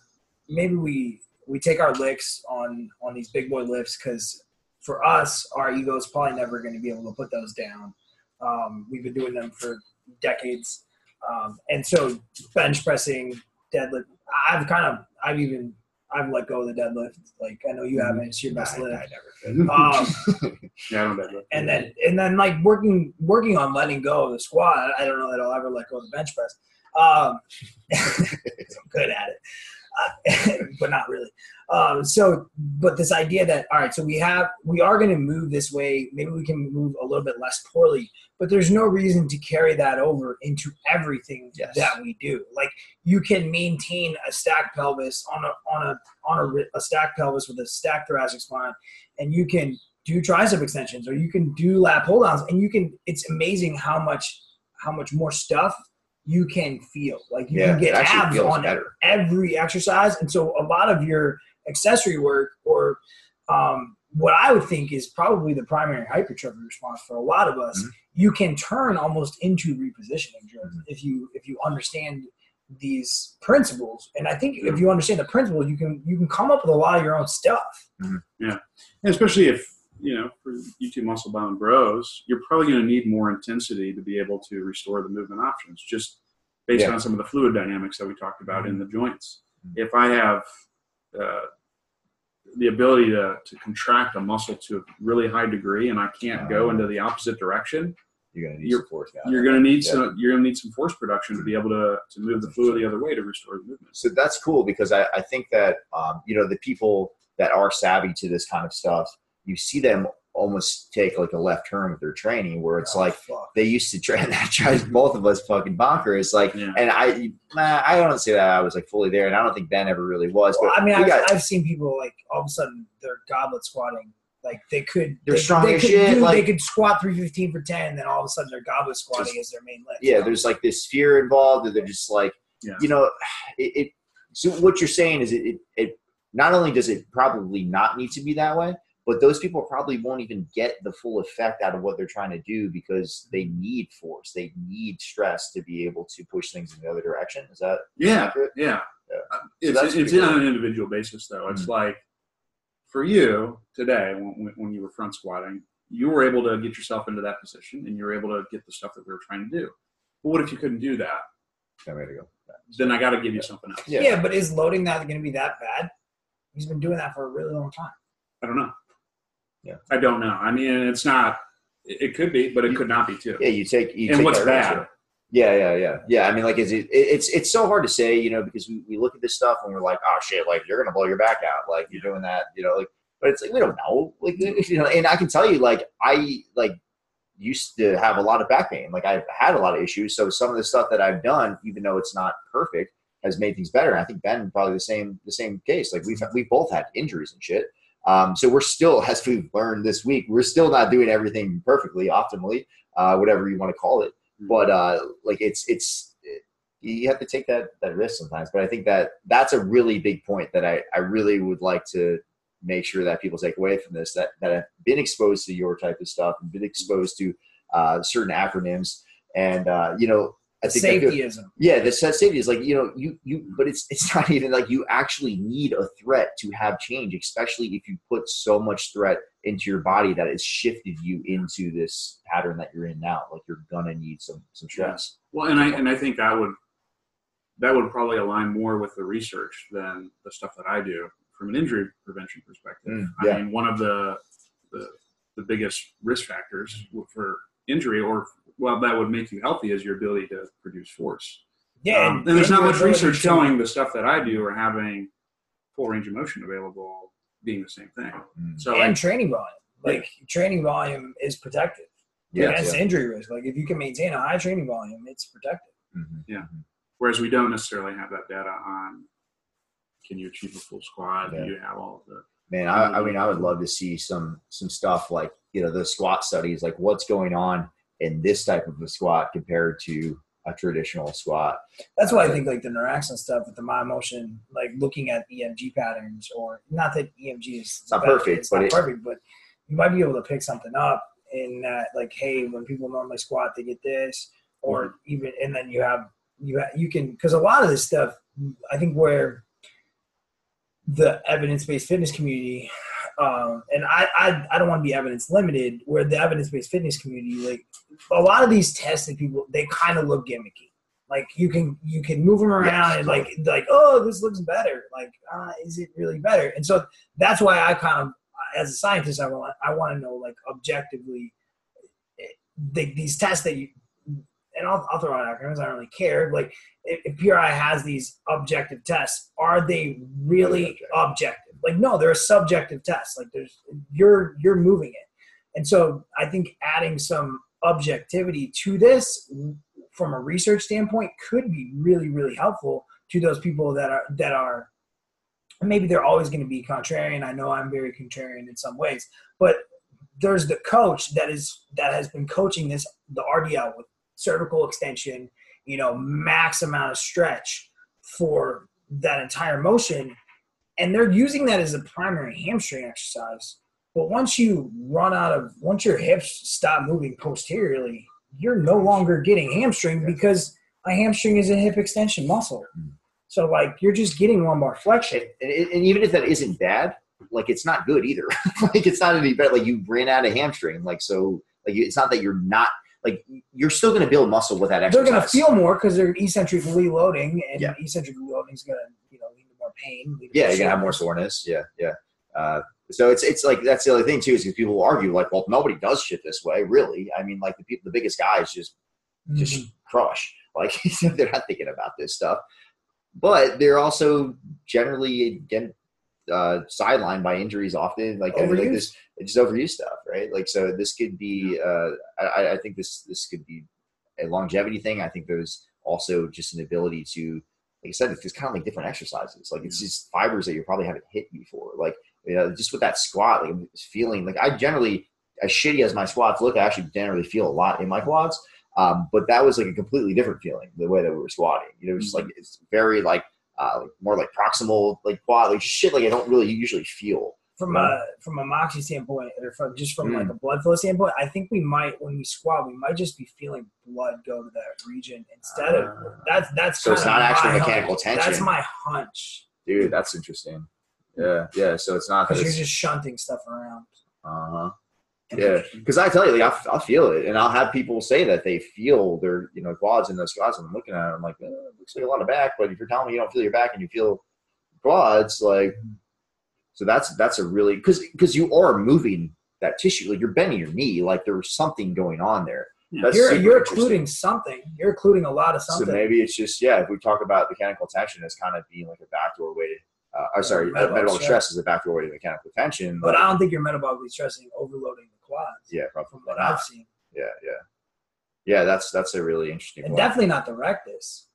maybe we we take our licks on on these big boy lifts because for us our ego's probably never going to be able to put those down. Um, we've been doing them for decades, um, and so bench pressing, deadlift. I've kind of I've even I've let go of the deadlift. Like I know you haven't. It's your best I, I never. Um, *laughs* Yeah, I don't *laughs* bet. and then and then like working working on letting go of the squat. I don't know that I'll ever let go of the bench press. Um, *laughs* I'm good at it, uh, but not really. Um, so, but this idea that all right, so we have we are going to move this way. Maybe we can move a little bit less poorly, but there's no reason to carry that over into everything Yes. that we do. Like you can maintain a stacked pelvis on a on a on a, a stacked pelvis with a stacked thoracic spine, and you can do tricep extensions or you can do lat pull downs and you can it's amazing how much how much more stuff you can feel like you Yeah, can get abs on better. every exercise and so a lot of your accessory work or um, what i would think is probably the primary hypertrophy response for a lot of us Mhm. you can turn almost into repositioning drills Mhm. if you if you understand these principles and i think if you understand the principles you can you can come up with a lot of your own stuff And especially if, you know, for you two muscle bound bros, you're probably going to need more intensity to be able to restore the movement options just based Yeah. on some of the fluid dynamics that we talked about in the joints. Mhm. If I have uh, the ability to, to contract a muscle to a really high degree and I can't go Uh, into the opposite direction, You're gonna need You're- some force you're going to need Yeah. some you're going to need some force production to be able to, to move the fluid the other way to restore the movement. so that's cool because I, I think that um, you know the people that are savvy to this kind of stuff, you see them almost take like a left turn with their training, where it's Oh, like fuck. they used to train. *laughs* That drives both of us fucking bonkers. Like, Yeah. and I, nah, I don't say that I was like fully there, and I don't think Ben ever really was. Well, But I mean, I've, got, I've seen people like all of a sudden they're goblet squatting Like they could, They're they, strong they as could shit, do, like- they could squat three fifteen for ten, and then all of a sudden they're goblet squatting as their main lift. yeah, there's like this fear involved, and they're just like, Yeah. you know, it, it. So what you're saying is, it, it, it not only does it probably not need to be that way, but those people probably won't even get the full effect out of what they're trying to do because they need force, they need stress to be able to push things in the other direction. Is that Yeah, accurate? yeah. Yeah. Uh, So It's, that's it's pretty on an individual basis, though. It's Mm. like for you today, when, when- when you were front squatting, you were able to get yourself into that position and you were able to get the stuff that we were trying to do. But what if you couldn't do that? I'm ready to go. Then I got to give you something else. Yeah. yeah. but is loading that going to be that bad? He's been doing that for a really long time. I don't know. Yeah. I don't know. I mean, it's not. It could be, but it could not be too. Yeah, you take. You and take what's bad? Yeah, yeah, yeah, yeah. I mean, like, is it, it's it's so hard to say, you know, because we, we look at this stuff and we're like, oh shit, like you're gonna blow your back out, like you're doing that, you know, like, but it's like we don't know, like, *laughs* you know, and I can tell you, like, I like used to have a lot of back pain, like I've had a lot of issues, so some of the stuff that I've done, even though it's not perfect, has made things better. And I think Ben probably the same the same case. Like we've we've both had injuries and shit. Um, so we're still, as we've learned this week, we're still not doing everything perfectly, optimally, uh, whatever you want to call it. But uh like it's it's you have to take that that risk sometimes. But i think that that's a really big point that i i really would like to make sure that people take away from this that that have been exposed to your type of stuff and been exposed to uh certain acronyms. And uh you know i think Safetyism. yeah, the set safety is like you know you you, but it's it's *laughs* not even like you actually need a threat to have change, especially if you put so much threat into your body that it's shifted you into this pattern that you're in now. Like you're gonna need some some stress. Well, and I and I think that would that would probably align more with the research than the stuff that I do from an injury prevention perspective. Mm, yeah. I mean, one of the, the the biggest risk factors for injury, or well, that would make you healthy, is your ability to produce force. Yeah, Um, and there's not much research to- showing the stuff that I do or having full range of motion available being the same thing. Mm. So and like, training volume. Like training volume is protective Yeah, against yeah. injury risk. Like if you can maintain a high training volume, it's protective. Mhm. whereas we don't necessarily have that data on can you achieve a full squat? Yeah. Do you have all of the Man, I, I mean, I would love to see some some stuff like you know the squat studies, like what's going on in this type of a squat compared to a traditional squat. That's why I think like the Neuraxin stuff with the my motion, like looking at EMG patterns, or not that EMG is It's not perfect, it's but not it- perfect, but you might be able to pick something up in that, like, hey, when people normally squat, they get this, or Mm-hmm. even, and then you have you ha- you can because a lot of this stuff, I think where the evidence based fitness community. Um, and I, I, I don't want to be evidence limited. Where the evidence based fitness community, like a lot of these tests that people, they kind of look gimmicky. Like you can you can move them around Yes, and like like oh this looks better. Like uh, is it really better? And so that's why I kind of as a scientist I want I want to know like objectively eh, they, these tests that you and I'll, I'll throw out acronyms. I don't really care. Like if, if PRI has these objective tests, are they really Objective. objective? Like no, they're a subjective test. Like there's you're you're moving it, and so I think adding some objectivity to this from a research standpoint could be really really helpful to those people that are that are maybe they're always going to be contrarian. I know I'm very contrarian in some ways, but there's the coach that is that has been coaching this the RDL with cervical extension, you know, max amount of stretch for that entire motion, and they're using that as a primary hamstring exercise. But once you run out of once your hips stop moving posteriorly, you're no longer getting hamstring because a hamstring is a hip extension muscle. So like you're just getting lumbar flexion. And, and, and even if that isn't bad, like it's not good either. *laughs* like it's not any better. Like you ran out of hamstring. Like so, like it's not that you're not like you're still going to build muscle with that They're going to feel more because they're eccentrically loading, and Yeah. eccentrically loading is going to you know lead to more pain. Yeah, you're gonna have more soreness. Yeah, yeah. Uh, so it's it's like that's the other thing too is because people argue like, well, nobody does shit this way, really. I mean, like the people, the biggest guys just just Mhm. crush. *laughs* Like *laughs* they're not thinking about this stuff, but they're also generally again uh, sidelined by injuries often. Like, like this, just overuse stuff, right? Like, so this could be. Uh, I, I think this this could be a longevity thing. I think there's also just an ability to, like I said, it's just kind of like different exercises. Like it's just fibers that you probably haven't hit before. Like you know, just with that squat, like I'm feeling like I generally, as shitty as my squats look, I actually generally feel a lot in my quads. Um, but that was like a completely different feeling the way that we were squatting. You know, it just like it's very like uh, like more like proximal, like quad, like shit. Like I don't really usually feel. From a from a moxie standpoint, or from just from Mm. like a blood flow standpoint, I think we might when we squat, we might just be feeling blood go to that region instead of Ah. that's that's. So it's not actually mechanical hunch. That's my hunch Dude, that's interesting. Yeah, yeah. So it's not that because you're just shunting stuff around. uh huh. Yeah, because I tell you, like I, I feel it, and I'll have people say that they feel their you know quads in those squats. And I'm looking at it, I'm like, eh, it looks like a lot of back, but if you're telling me you don't feel your back and you feel quads, like, so that's that's a really because because you are moving that tissue, like you're bending your knee, like there's something going on there. That's You're super you're including something. You're including a lot of something. So maybe it's just yeah. If we talk about mechanical tension as kind of being like a backdoor way to, uh, or sorry, Metabolic metabolic stress. stress is a backdoor way to mechanical tension. but I don't think you're metabolically stressing, overloading the quads. yeah, probably from what not. I've seen, Yeah, yeah, yeah. That's that's a really interesting. and point. definitely not the rectus.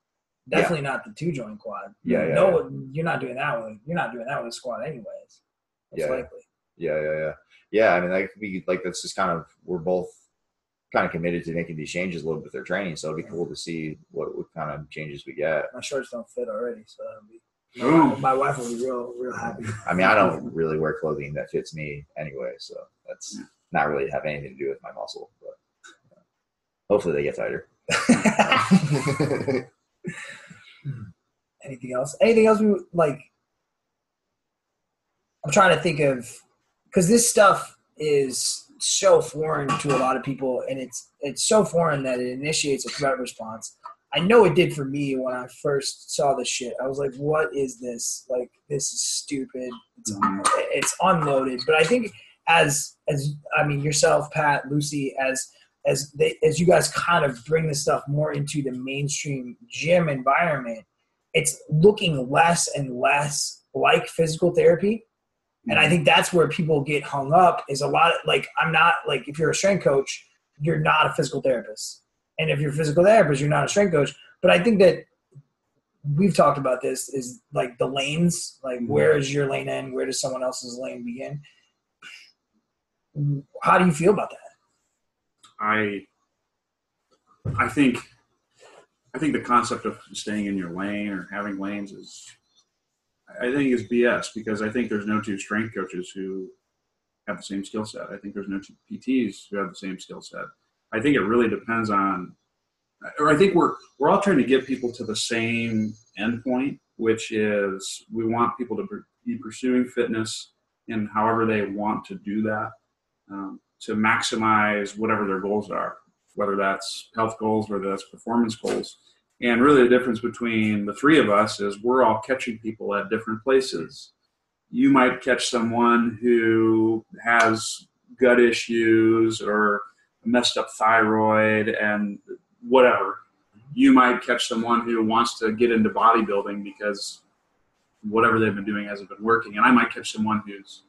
Definitely not the two joint quad. Yeah, yeah, No, you're not doing that with you're not doing that with a squat anyways. Most Yeah. likely. Yeah, yeah, yeah, yeah. I mean, that could be like that's just kind of we're both kind of committed to making these changes a little bit with their training. So it'd be cool to see what what kind of changes we get. My shorts don't fit already, so be. Boom. My wife will be real, real happy. I mean, I don't *laughs* really wear clothing that fits me anyway, so that's not really have anything to do with my muscle. But hopefully they get tighter. *laughs* *laughs* Anything else? Anything else? We like. I'm trying to think of, because this stuff is so foreign to a lot of people, and it's it's so foreign that it initiates a threat response. I know it did for me when I first saw this shit. I was like, "What is this? Like, this is stupid. It's Mhm. it's unloaded." But I think as as I mean yourself, Pat, Lucy, as as they as you guys kind of bring this stuff more into the mainstream gym environment, it's looking less and less like physical therapy. And I think that's where people get hung up is a lot of like I'm not like if you're a strength coach, you're not a physical therapist. And if you're a physical therapist, you're not a strength coach. But I think that we've talked about this is like the lanes, like Mhm. where is your lane end? Where does someone else's lane begin? How do you feel about that? I I think I think the concept of staying in your lane or having lanes is I think is BS because I think there's no two strength coaches who have the same skill set. I think there's no two PTs who have the same skill set. I think it really depends on or I think we're we're all trying to get people to the same endpoint, which is we want people to be pursuing fitness in however they want to do that um, to maximize whatever their goals are, whether that's health goals, whether that's performance goals. And really, the difference between the three of us is we're all catching people at different places. You might catch someone who has gut issues or a messed up thyroid and whatever. You might catch someone who wants to get into bodybuilding because whatever they've been doing hasn't been working. And I might catch someone who's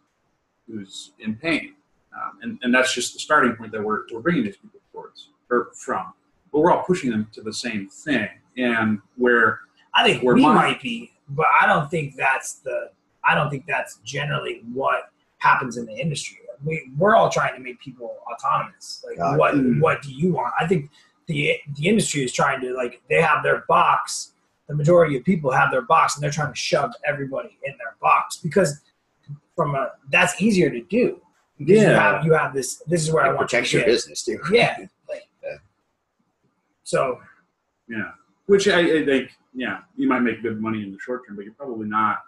who's in pain. Um, and, and that's just the starting point that we're, we're bringing these people towards or from. But we're all pushing them to the same thing. And where I think Where we my- might be, but I don't think that's the. I don't think that's generally what happens in the industry. We we're all trying to make people autonomous. Like, God, what dude. what do you want? I think the the industry is trying to like they have their box. The majority of people have their box, and they're trying to shove everybody in their box because from a that's easier to do. Because you Yeah. have you have this. This is where I It want protects you your to get. business too. Yeah. *laughs* Like, Yeah. So Yeah, which I, I think, yeah, you might make good money in the short term, but you're probably not.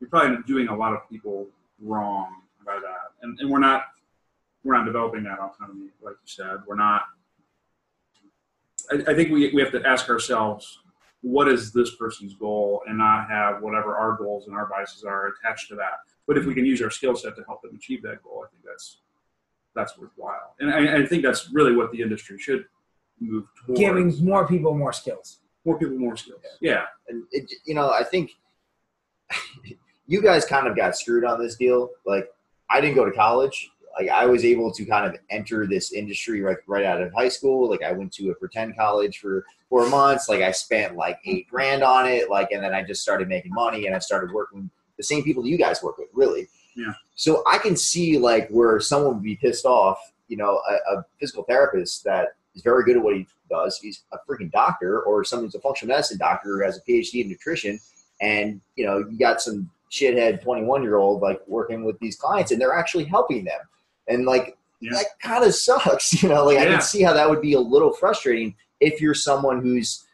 You're probably doing a lot of people wrong by that, and and we're not we're not developing that autonomy, like you said. We're not. I, I think we we have to ask ourselves, what is this person's goal, and not have whatever our goals and our biases are attached to that. But if we can use our skill set to help them achieve that goal, I think that's that's worthwhile, and I, I think that's really what the industry should move towards. giving more people more skills. more people more skills. Yeah, and it, you know, I think *laughs* you guys kind of got screwed on this deal. Like, I didn't go to college. Like, I was able to kind of enter this industry right right out of high school. Like, I went to a pretend college for four months. Like, I spent like eight grand on it. Like, and then I just started making money, and I started working with the same people that you guys work with, really. Yeah. So I can see like where someone would be pissed off. You know, a, a physical therapist that is very good at what he does. He's a freaking doctor, or someone who's a functional medicine doctor who has a PhD in nutrition, and you know, you got some shithead 21 year old like working with these clients, and they're actually helping them, and like Yeah. that kind of *laughs* sucks. You know, like I can see how that would be a little frustrating if you're someone who's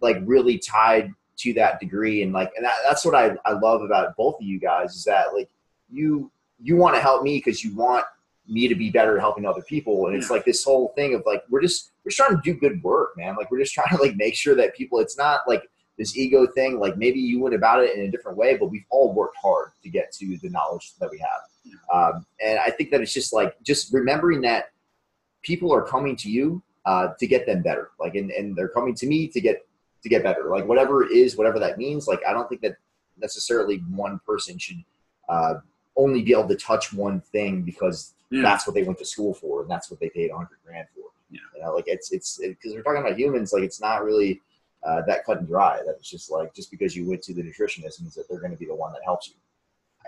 like really tied to that degree. And like and that, that's what I, I love about both of you guys is that like you you want to help me because you want me to be better at helping other people. And it's like this whole thing of like we're just we're just trying to do good work man. Like we're just trying to like make sure that people it's not like this ego thing. Like maybe you went about it in a different way but we've all worked hard to get to the knowledge that we have. Um, and i think that it's just like just remembering that people are coming to you uh, to get them better. Like and, and they're coming to me to get to get better like whatever it is whatever that means like i don't think that necessarily one person should uh, only be able to touch one thing because Yeah. that's what they went to school for and that's what they paid 100 grand for Yeah. you know like it's it's because we're talking about humans like it's not really uh, that cut and dry that it's just like just because you went to the nutritionist means that they're going to be the one that helps you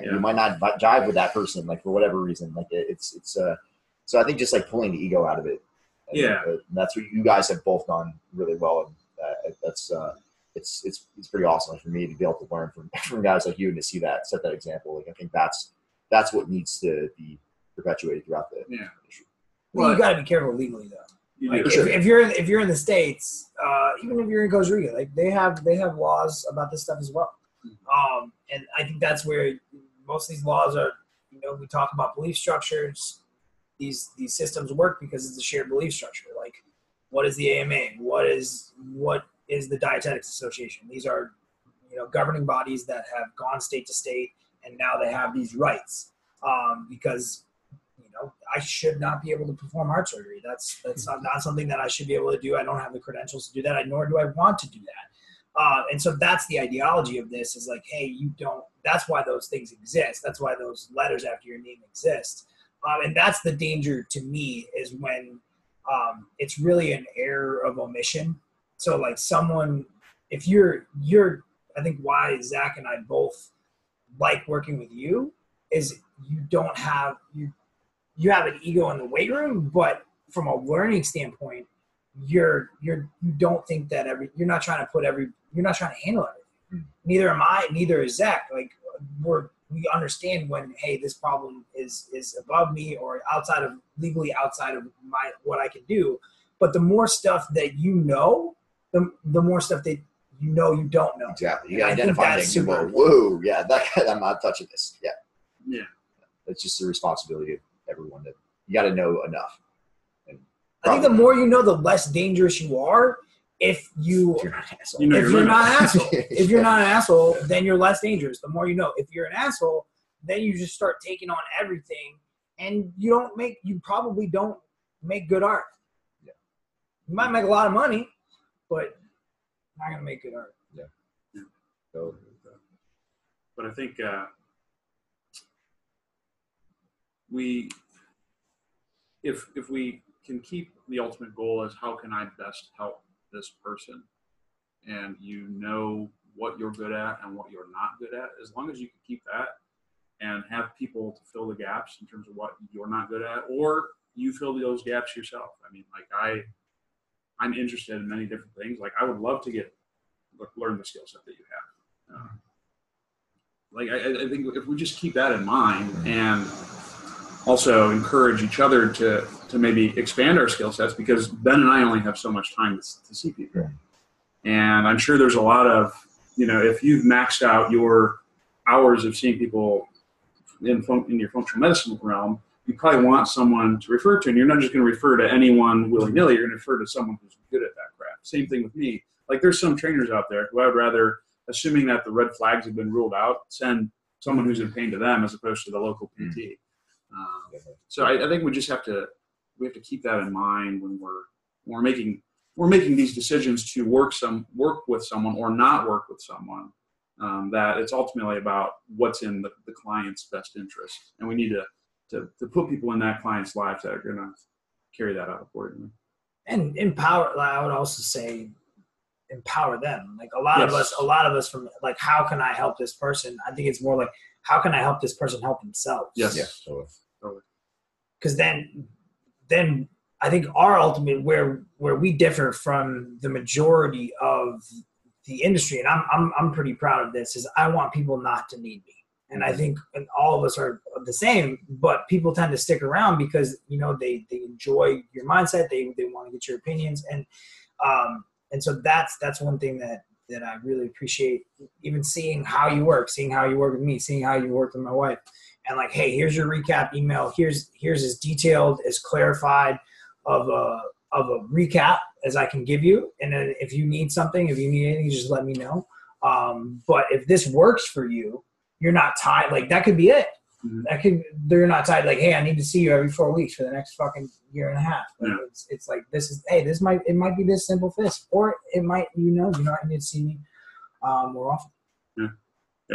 Yeah. you might not jive with that person like for whatever reason like it, it's it's uh so i think just like pulling the ego out of it and, Yeah. uh, that's what you guys have both done really well and that's uh it's it's it's pretty awesome for me to be able to learn from *laughs* from guys like you and to see that set that example like i think that's that's what needs to be perpetuated throughout the Yeah. industry. Well, you But- got to be careful legally though. You Like do. if, sure. if you're in, if you're in the states, uh, even if you're in Costa Rica, like they have they have laws about this stuff as well. Um, and I think that's where most of these laws are. You know, we talk about belief structures. These these systems work because it's a shared belief structure. What is the AMA? What is what is the Dietetics Association? These are you know governing bodies that have gone state to state, and now they have these rights um, because you know, I should not be able to perform heart surgery. That's that's not, not something that I should be able to do. I don't have the credentials to do that, nor do I want to do that. Uh, and so that's the ideology of this is like, hey, you don't. That's why those things exist. That's why those letters after your name exist. Um, and that's the danger to me is when um, it's really an error of omission. So like someone, if you're you're, I think why Zach and I both like working with you is you don't have you you have an ego in the weight room, but from a learning standpoint, you're you're you don't think that every you're not trying to put every you're not trying to handle everything. Neither am I. Neither is Zach. Like we're we understand when hey this problem is is above me or outside of legally outside of my what I can do. But the more stuff that you know, the the more stuff that you know you don't know. Exactly. You And got I to think identify that's things. super go, Whoa, yeah, that I'm not touching this. Yeah, Yeah. it's just the responsibility of everyone that you got to know enough. And I think the more you know, the less dangerous you are. If you if you're not an asshole. You know if your you're not an asshole, *laughs* if you're not an asshole, then you're less dangerous. The more you know. If you're an asshole, then you just start taking on everything, and you don't make. You probably don't make good art. Yeah. You might make a lot of money, but not gonna make good art. Yeah, So, but I think uh, we, if if we can keep the ultimate goal as how can I best help this person, and you know what you're good at and what you're not good at, as long as you can keep that and have people to fill the gaps in terms of what you're not good at, or you fill those gaps yourself. I mean, like I, I'm interested in many different things. Like I would love to get learn the skill set that you have. Um, like I, I think if we just keep that in mind and also encourage each other to to maybe expand our skill sets because Ben and I only have so much time to, to see people, and I'm sure there's a lot of you know if you've maxed out your hours of seeing people in fun, in your functional medicine realm, you probably want someone to refer to, and you're not just going to refer to anyone willy nilly. You're going to refer to someone who's good at that craft. Same thing with me. Like there's some trainers out there who I would rather assuming that the red flags have been ruled out, send someone who's in pain to them as opposed to the local PT. Um, so I, I think we just have to we have to keep that in mind when we're when we're making we're making these decisions to work some work with someone or not work with someone. Um, that it's ultimately about what's in the, the client's best interest, and we need to, to to put people in that client's life that are going to carry that out accordingly. and empower i would also say empower them like a lot of us a lot of us from like how can i help this person i think it's more like how can I help this person help themselves? Yes. Yeah. So because then then I think our ultimate where where we differ from the majority of the industry, and I'm I'm I'm pretty proud of this, is I want people not to need me. And I think and all of us are the same, but people tend to stick around because you know they they enjoy your mindset, they they want to get your opinions, and um and so that's that's one thing that that I really appreciate, even seeing how you work, seeing how you work with me, seeing how you work with my wife and like, hey, here's your recap email. Here's here's as detailed, as clarified of a of a recap as I can give you. And then if you need something, if you need anything, just let me know. Um, but if this works for you, you're not tied. Like that could be it. Mhm. That could they're not tied. Like, hey, I need to see you every four weeks for the next fucking year and a half. Like, Yeah. it's, it's like this is hey, this might it might be this simple fist, or it might you know you know I need to see me um, more often. Yeah,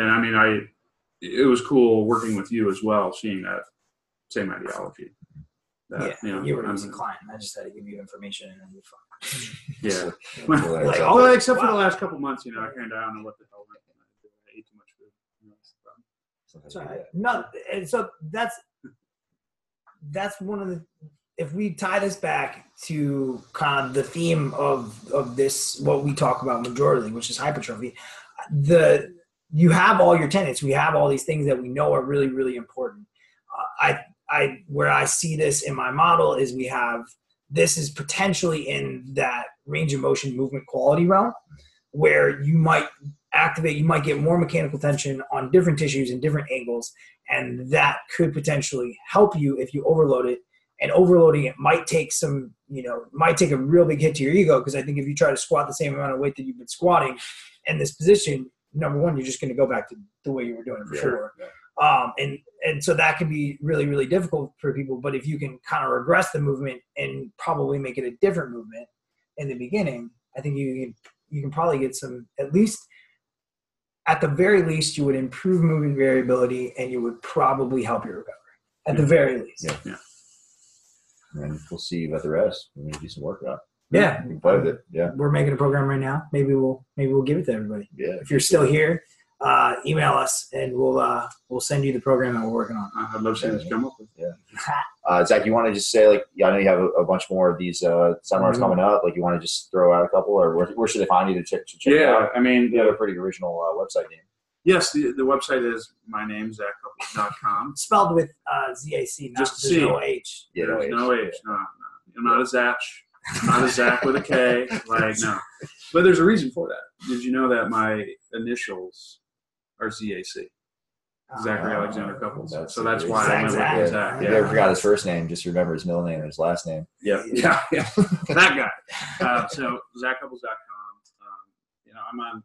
and I mean, I it was cool working with you as well, seeing that same ideology. That, yeah, you know, you were I'm- an easy client. I just had to give you information and then you fuck. yeah. Well, *laughs* like, that's- *laughs* oh, Well, except for the last couple months, you know, I kind of I don't know what the hell went on. I ate too much food. You know, that's the problem. sometimes It's all we do right. that. No, and so that's that's one of the. If we tie this back to kind of the theme of of this, what we talk about majorly, which is hypertrophy, the you have all your tenants. We have all these things that we know are really really important. Uh, I I where I see this in my model is we have this is potentially in that range of motion movement quality realm where you might activate you might get more mechanical tension on different tissues and different angles and that could potentially help you if you overload it and overloading it might take some you know might take a real big hit to your ego because i think if you try to squat the same amount of weight that you've been squatting in this position number one you're just going to go back to the way you were doing it Yeah. before um, and and so that can be really really difficult for people but if you can kind of regress the movement and probably make it a different movement in the beginning i think you can you can probably get some at least at the very least you would improve movement variability and you would probably help your recovery at the very least Yeah. And we'll see about the rest. We're gonna do some work. It. yeah we played it. Yeah, we're making a program right now maybe we'll maybe we'll give it to everybody Yeah. if you're still here uh, email us and we'll uh, we'll send you the program that we're working on I'd love to see this come up with. *laughs* Uh, Zach, you want to just say like, yeah, I know you have a, a bunch more of these uh, seminars Mhm. coming up. Like, you want to just throw out a couple, or where, where should they find you to check, to check Yeah, out? I mean, You have a pretty original uh, website name. yes, the, the website is my name, zachcupples.com. *laughs* spelled with uh, ZAC not Just C. no H Yeah, There's no no H. H. No, no. I'm not a Zach. I'm not a Zach with a K. Like, no. But there's a reason for that. Did you know that my initials are ZAC? Zachary Oh, Alexander Cupples. that's so that's great. why I Zach, went Zach. with Yeah. Zach. If you Yeah. ever forgot his first name, just remember his middle name and his last name. Yeah, yeah, yeah. *laughs* that guy. Uh, so zachcupples.com. Um, you know, I'm on.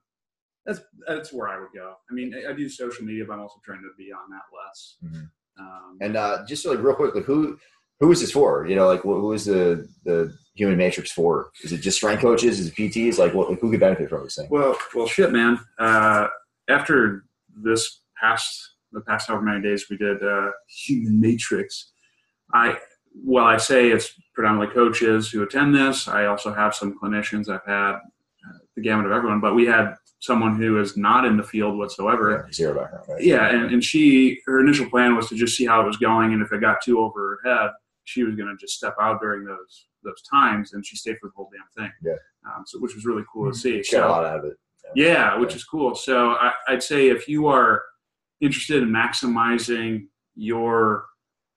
That's that's where I would go. I mean, I, I do social media, but I'm also trying to be on that less. Mhm. Um, And uh, just like real quickly, who who is this for? You know, like who who is the the human matrix for? Is it just strength coaches? Is it PTs? Like, what, who could benefit from this thing? well, well, shit, man. Uh, after this past the past however many days we did uh, human matrix, I well, I say it's predominantly coaches who attend this. I also have some clinicians. I've had uh, the gamut of everyone, but we had someone who is not in the field whatsoever. Yeah, zero background. Right? Yeah, and, and she her initial plan was to just see how it was going, and if it got too over her head, she was going to just step out during those those times, and she stayed for the whole damn thing. Yeah. um, so which was really cool to see. She got a lot out of it. yeah, which is cool. So I, I'd say if you are interested in maximizing your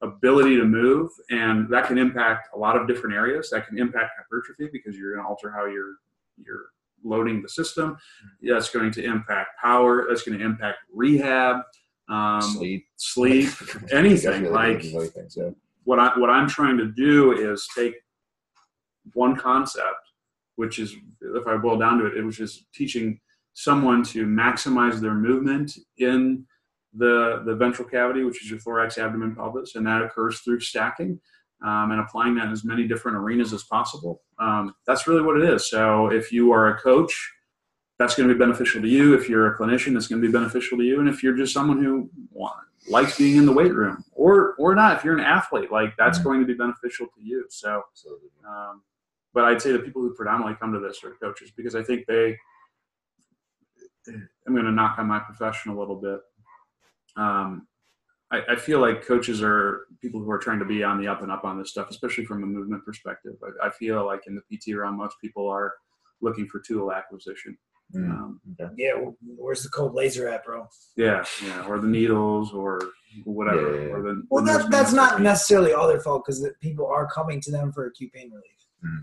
ability to move, and that can impact a lot of different areas. That can impact hypertrophy because you're going to alter how you're you're loading the system. That's going to impact power. That's going to impact rehab, um, sleep, sleep, *laughs* anything. really like things, yeah. What I what I'm trying to do is take one concept, which is if I boil down to it, which is teaching someone to maximize their movement in the the ventral cavity, which is your thorax, abdomen, pelvis, and that occurs through stacking. Um, and applying that in as many different arenas as possible. Um, that's really what it is. So, if you are a coach, that's going to be beneficial to you. If you're a clinician, that's going to be beneficial to you. And if you're just someone who want, likes being in the weight room, or or not, if you're an athlete, like that's Mhm. going to be beneficial to you. So, So, um, but I'd say the people who predominantly come to this are coaches because I think they. I'm going to knock on my profession a little bit. um, I, I feel like coaches are people who are trying to be on the up and up on this stuff, especially from a movement perspective. I, I feel like in the PT realm, most people are looking for tool acquisition. Mm. Um, Yeah, where's the cold laser at, bro? yeah, yeah, or the needles, or whatever. Yeah, yeah, yeah. Or the, Well, the that, that's not technique. necessarily all their fault because people are coming to them for acute pain relief.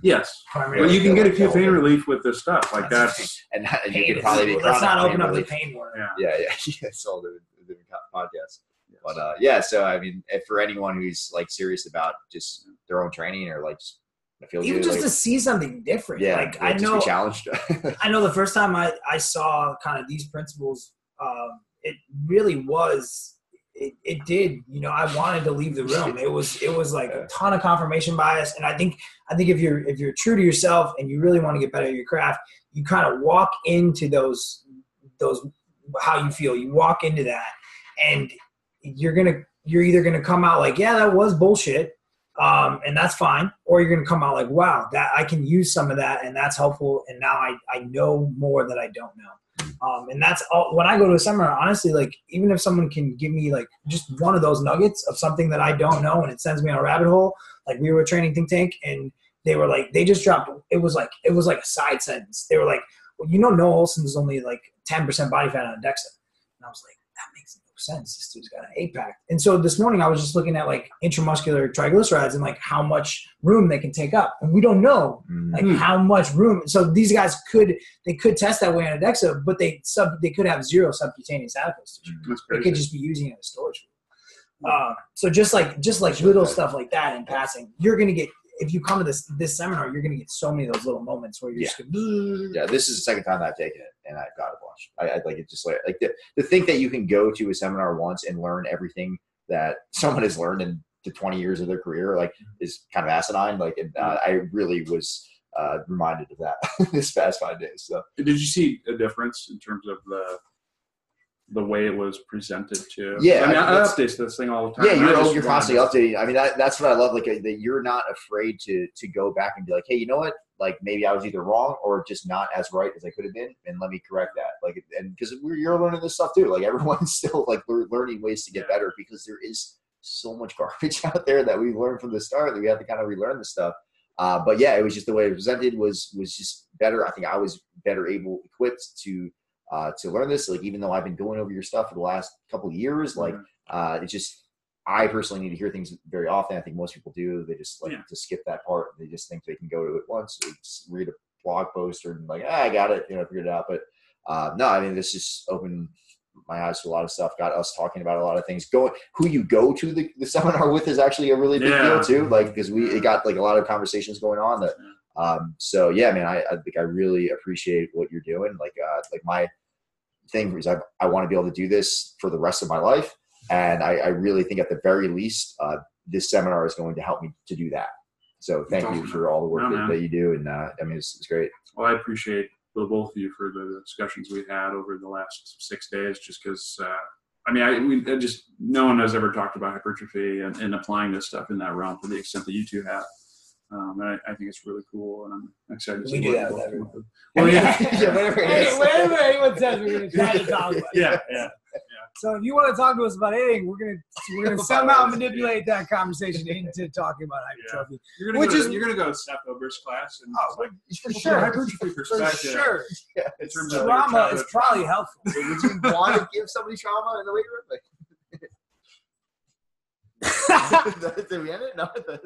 Yes, Primarily. but you can get like acute pain relief with this stuff. Like That's that's and, and you Pain could probably be is- let's not chronic open pain up the pain word. yeah. yeah, yeah, *laughs* yeah. It's all the, the different podcasts. But uh, yeah, so I mean, if for anyone who's like serious about just their own training or like just feel Even good, just like, to see something different. yeah, like I just know, challenged. *laughs* I know the first time I, I saw kind of these principles, um, it really was. It, it did, you know. I wanted to leave the room. It was it was like a ton of confirmation bias, and I think I think if you're if you're true to yourself and you really want to get better at your craft, you kind of walk into those those how you feel. You walk into that, and you're gonna you're either gonna come out like yeah that was bullshit, um, and that's fine, or you're gonna come out like wow that I can use some of that and that's helpful, and now I I know more that I don't know. Um, and that's all when I go to a seminar, honestly, like even if someone can give me like just one of those nuggets of something that I don't know and it sends me on a rabbit hole, like we were training think tank and they were like, they just dropped, it was like, it was like a side sentence. They were like, well, you know, Noah Olson is only like 10% body fat on DEXA. And I was like, that makes. Sense this dude's got an eight pack. And so this morning I was just looking at like intramuscular triglycerides and like how much room they can take up. And we don't know Mm. like how much room. So these guys could they could test that way on a DEXA, but they sub they could have zero subcutaneous adipose tissue. They could just be using it as storage. Uh, so just like just like little stuff like that in passing, you're gonna get if you come to this this seminar, you're gonna get so many of those little moments where you're just gonna, yeah, this is the second time I've taken it, and I've got a bunch. I, I like it just like like the to think that you can go to a seminar once and learn everything that *laughs* someone has learned in the 20 years of their career, like is kind of asinine. Like, and, uh, I really was uh, reminded of that *laughs* this past five days. So Did you see a difference in terms of the the way it was presented to? Yeah, I mean, I- I, update this thing all the time. yeah, you're you're constantly updating. I mean, that, that's what I love. Like uh, that, you're not afraid to to go back and be like, hey, you know what? Like maybe I was either wrong or just not as right as I could have been, and let me correct that. Like, and because you're learning this stuff too. Like *laughs* everyone's still like learning ways to get Yeah. better because there is so much garbage *laughs* out there that we learned from the start that we have to kind of relearn the stuff. Uh, but yeah, it was just the way it was presented was was just better. I think I was better able equipped to uh, to learn this. Like even though I've been going over your stuff for the last couple of years, like uh, it just I personally need to hear things very often. I think most people do. They just like Yeah. to skip that part. They just think they can go to it once, they just read a blog post, or like, ah, I got it, you know, figured it out. But uh, no, I mean, this just opened my eyes to a lot of stuff. Got us talking about a lot of things. Going, who you go to the, the *laughs* seminar with is actually a really big Yeah. deal too. Like because we it got like a lot of conversations going on that. Um, so yeah, man, I, I think I really appreciate what you're doing. Like, uh, like my thing is I, I want to be able to do this for the rest of my life. And I, I really think at the very least, uh, this seminar is going to help me to do that. So thank That's you awesome. for all the work that, that you do. And uh, I mean, it's, it's great. Well, I appreciate the both of you for the discussions we've had over the last six days. Just because, uh, I mean, I, we I just no one has ever talked about hypertrophy and, and applying this stuff in that realm to the extent that you two have. Um, and I, I think it's really cool, and I'm excited. To We see do what that you with everyone. with. *laughs* Well, yeah, *laughs* Yeah, whatever it Hey, is. whenever anyone says we're gonna chat *laughs* and talk about it. yeah, yeah. So if you want to talk to us about anything, we're gonna we're gonna somehow manipulate that conversation into talking about hypertrophy. You're gonna Which go is- to, you're gonna go to Seth Oberst class, and Oh, like, for sure. a hypertrophy For sure. Yeah, In it's terms of Trauma is probably helpful. would you want to give somebody trauma in the weight room? Like, did we end it? No, that's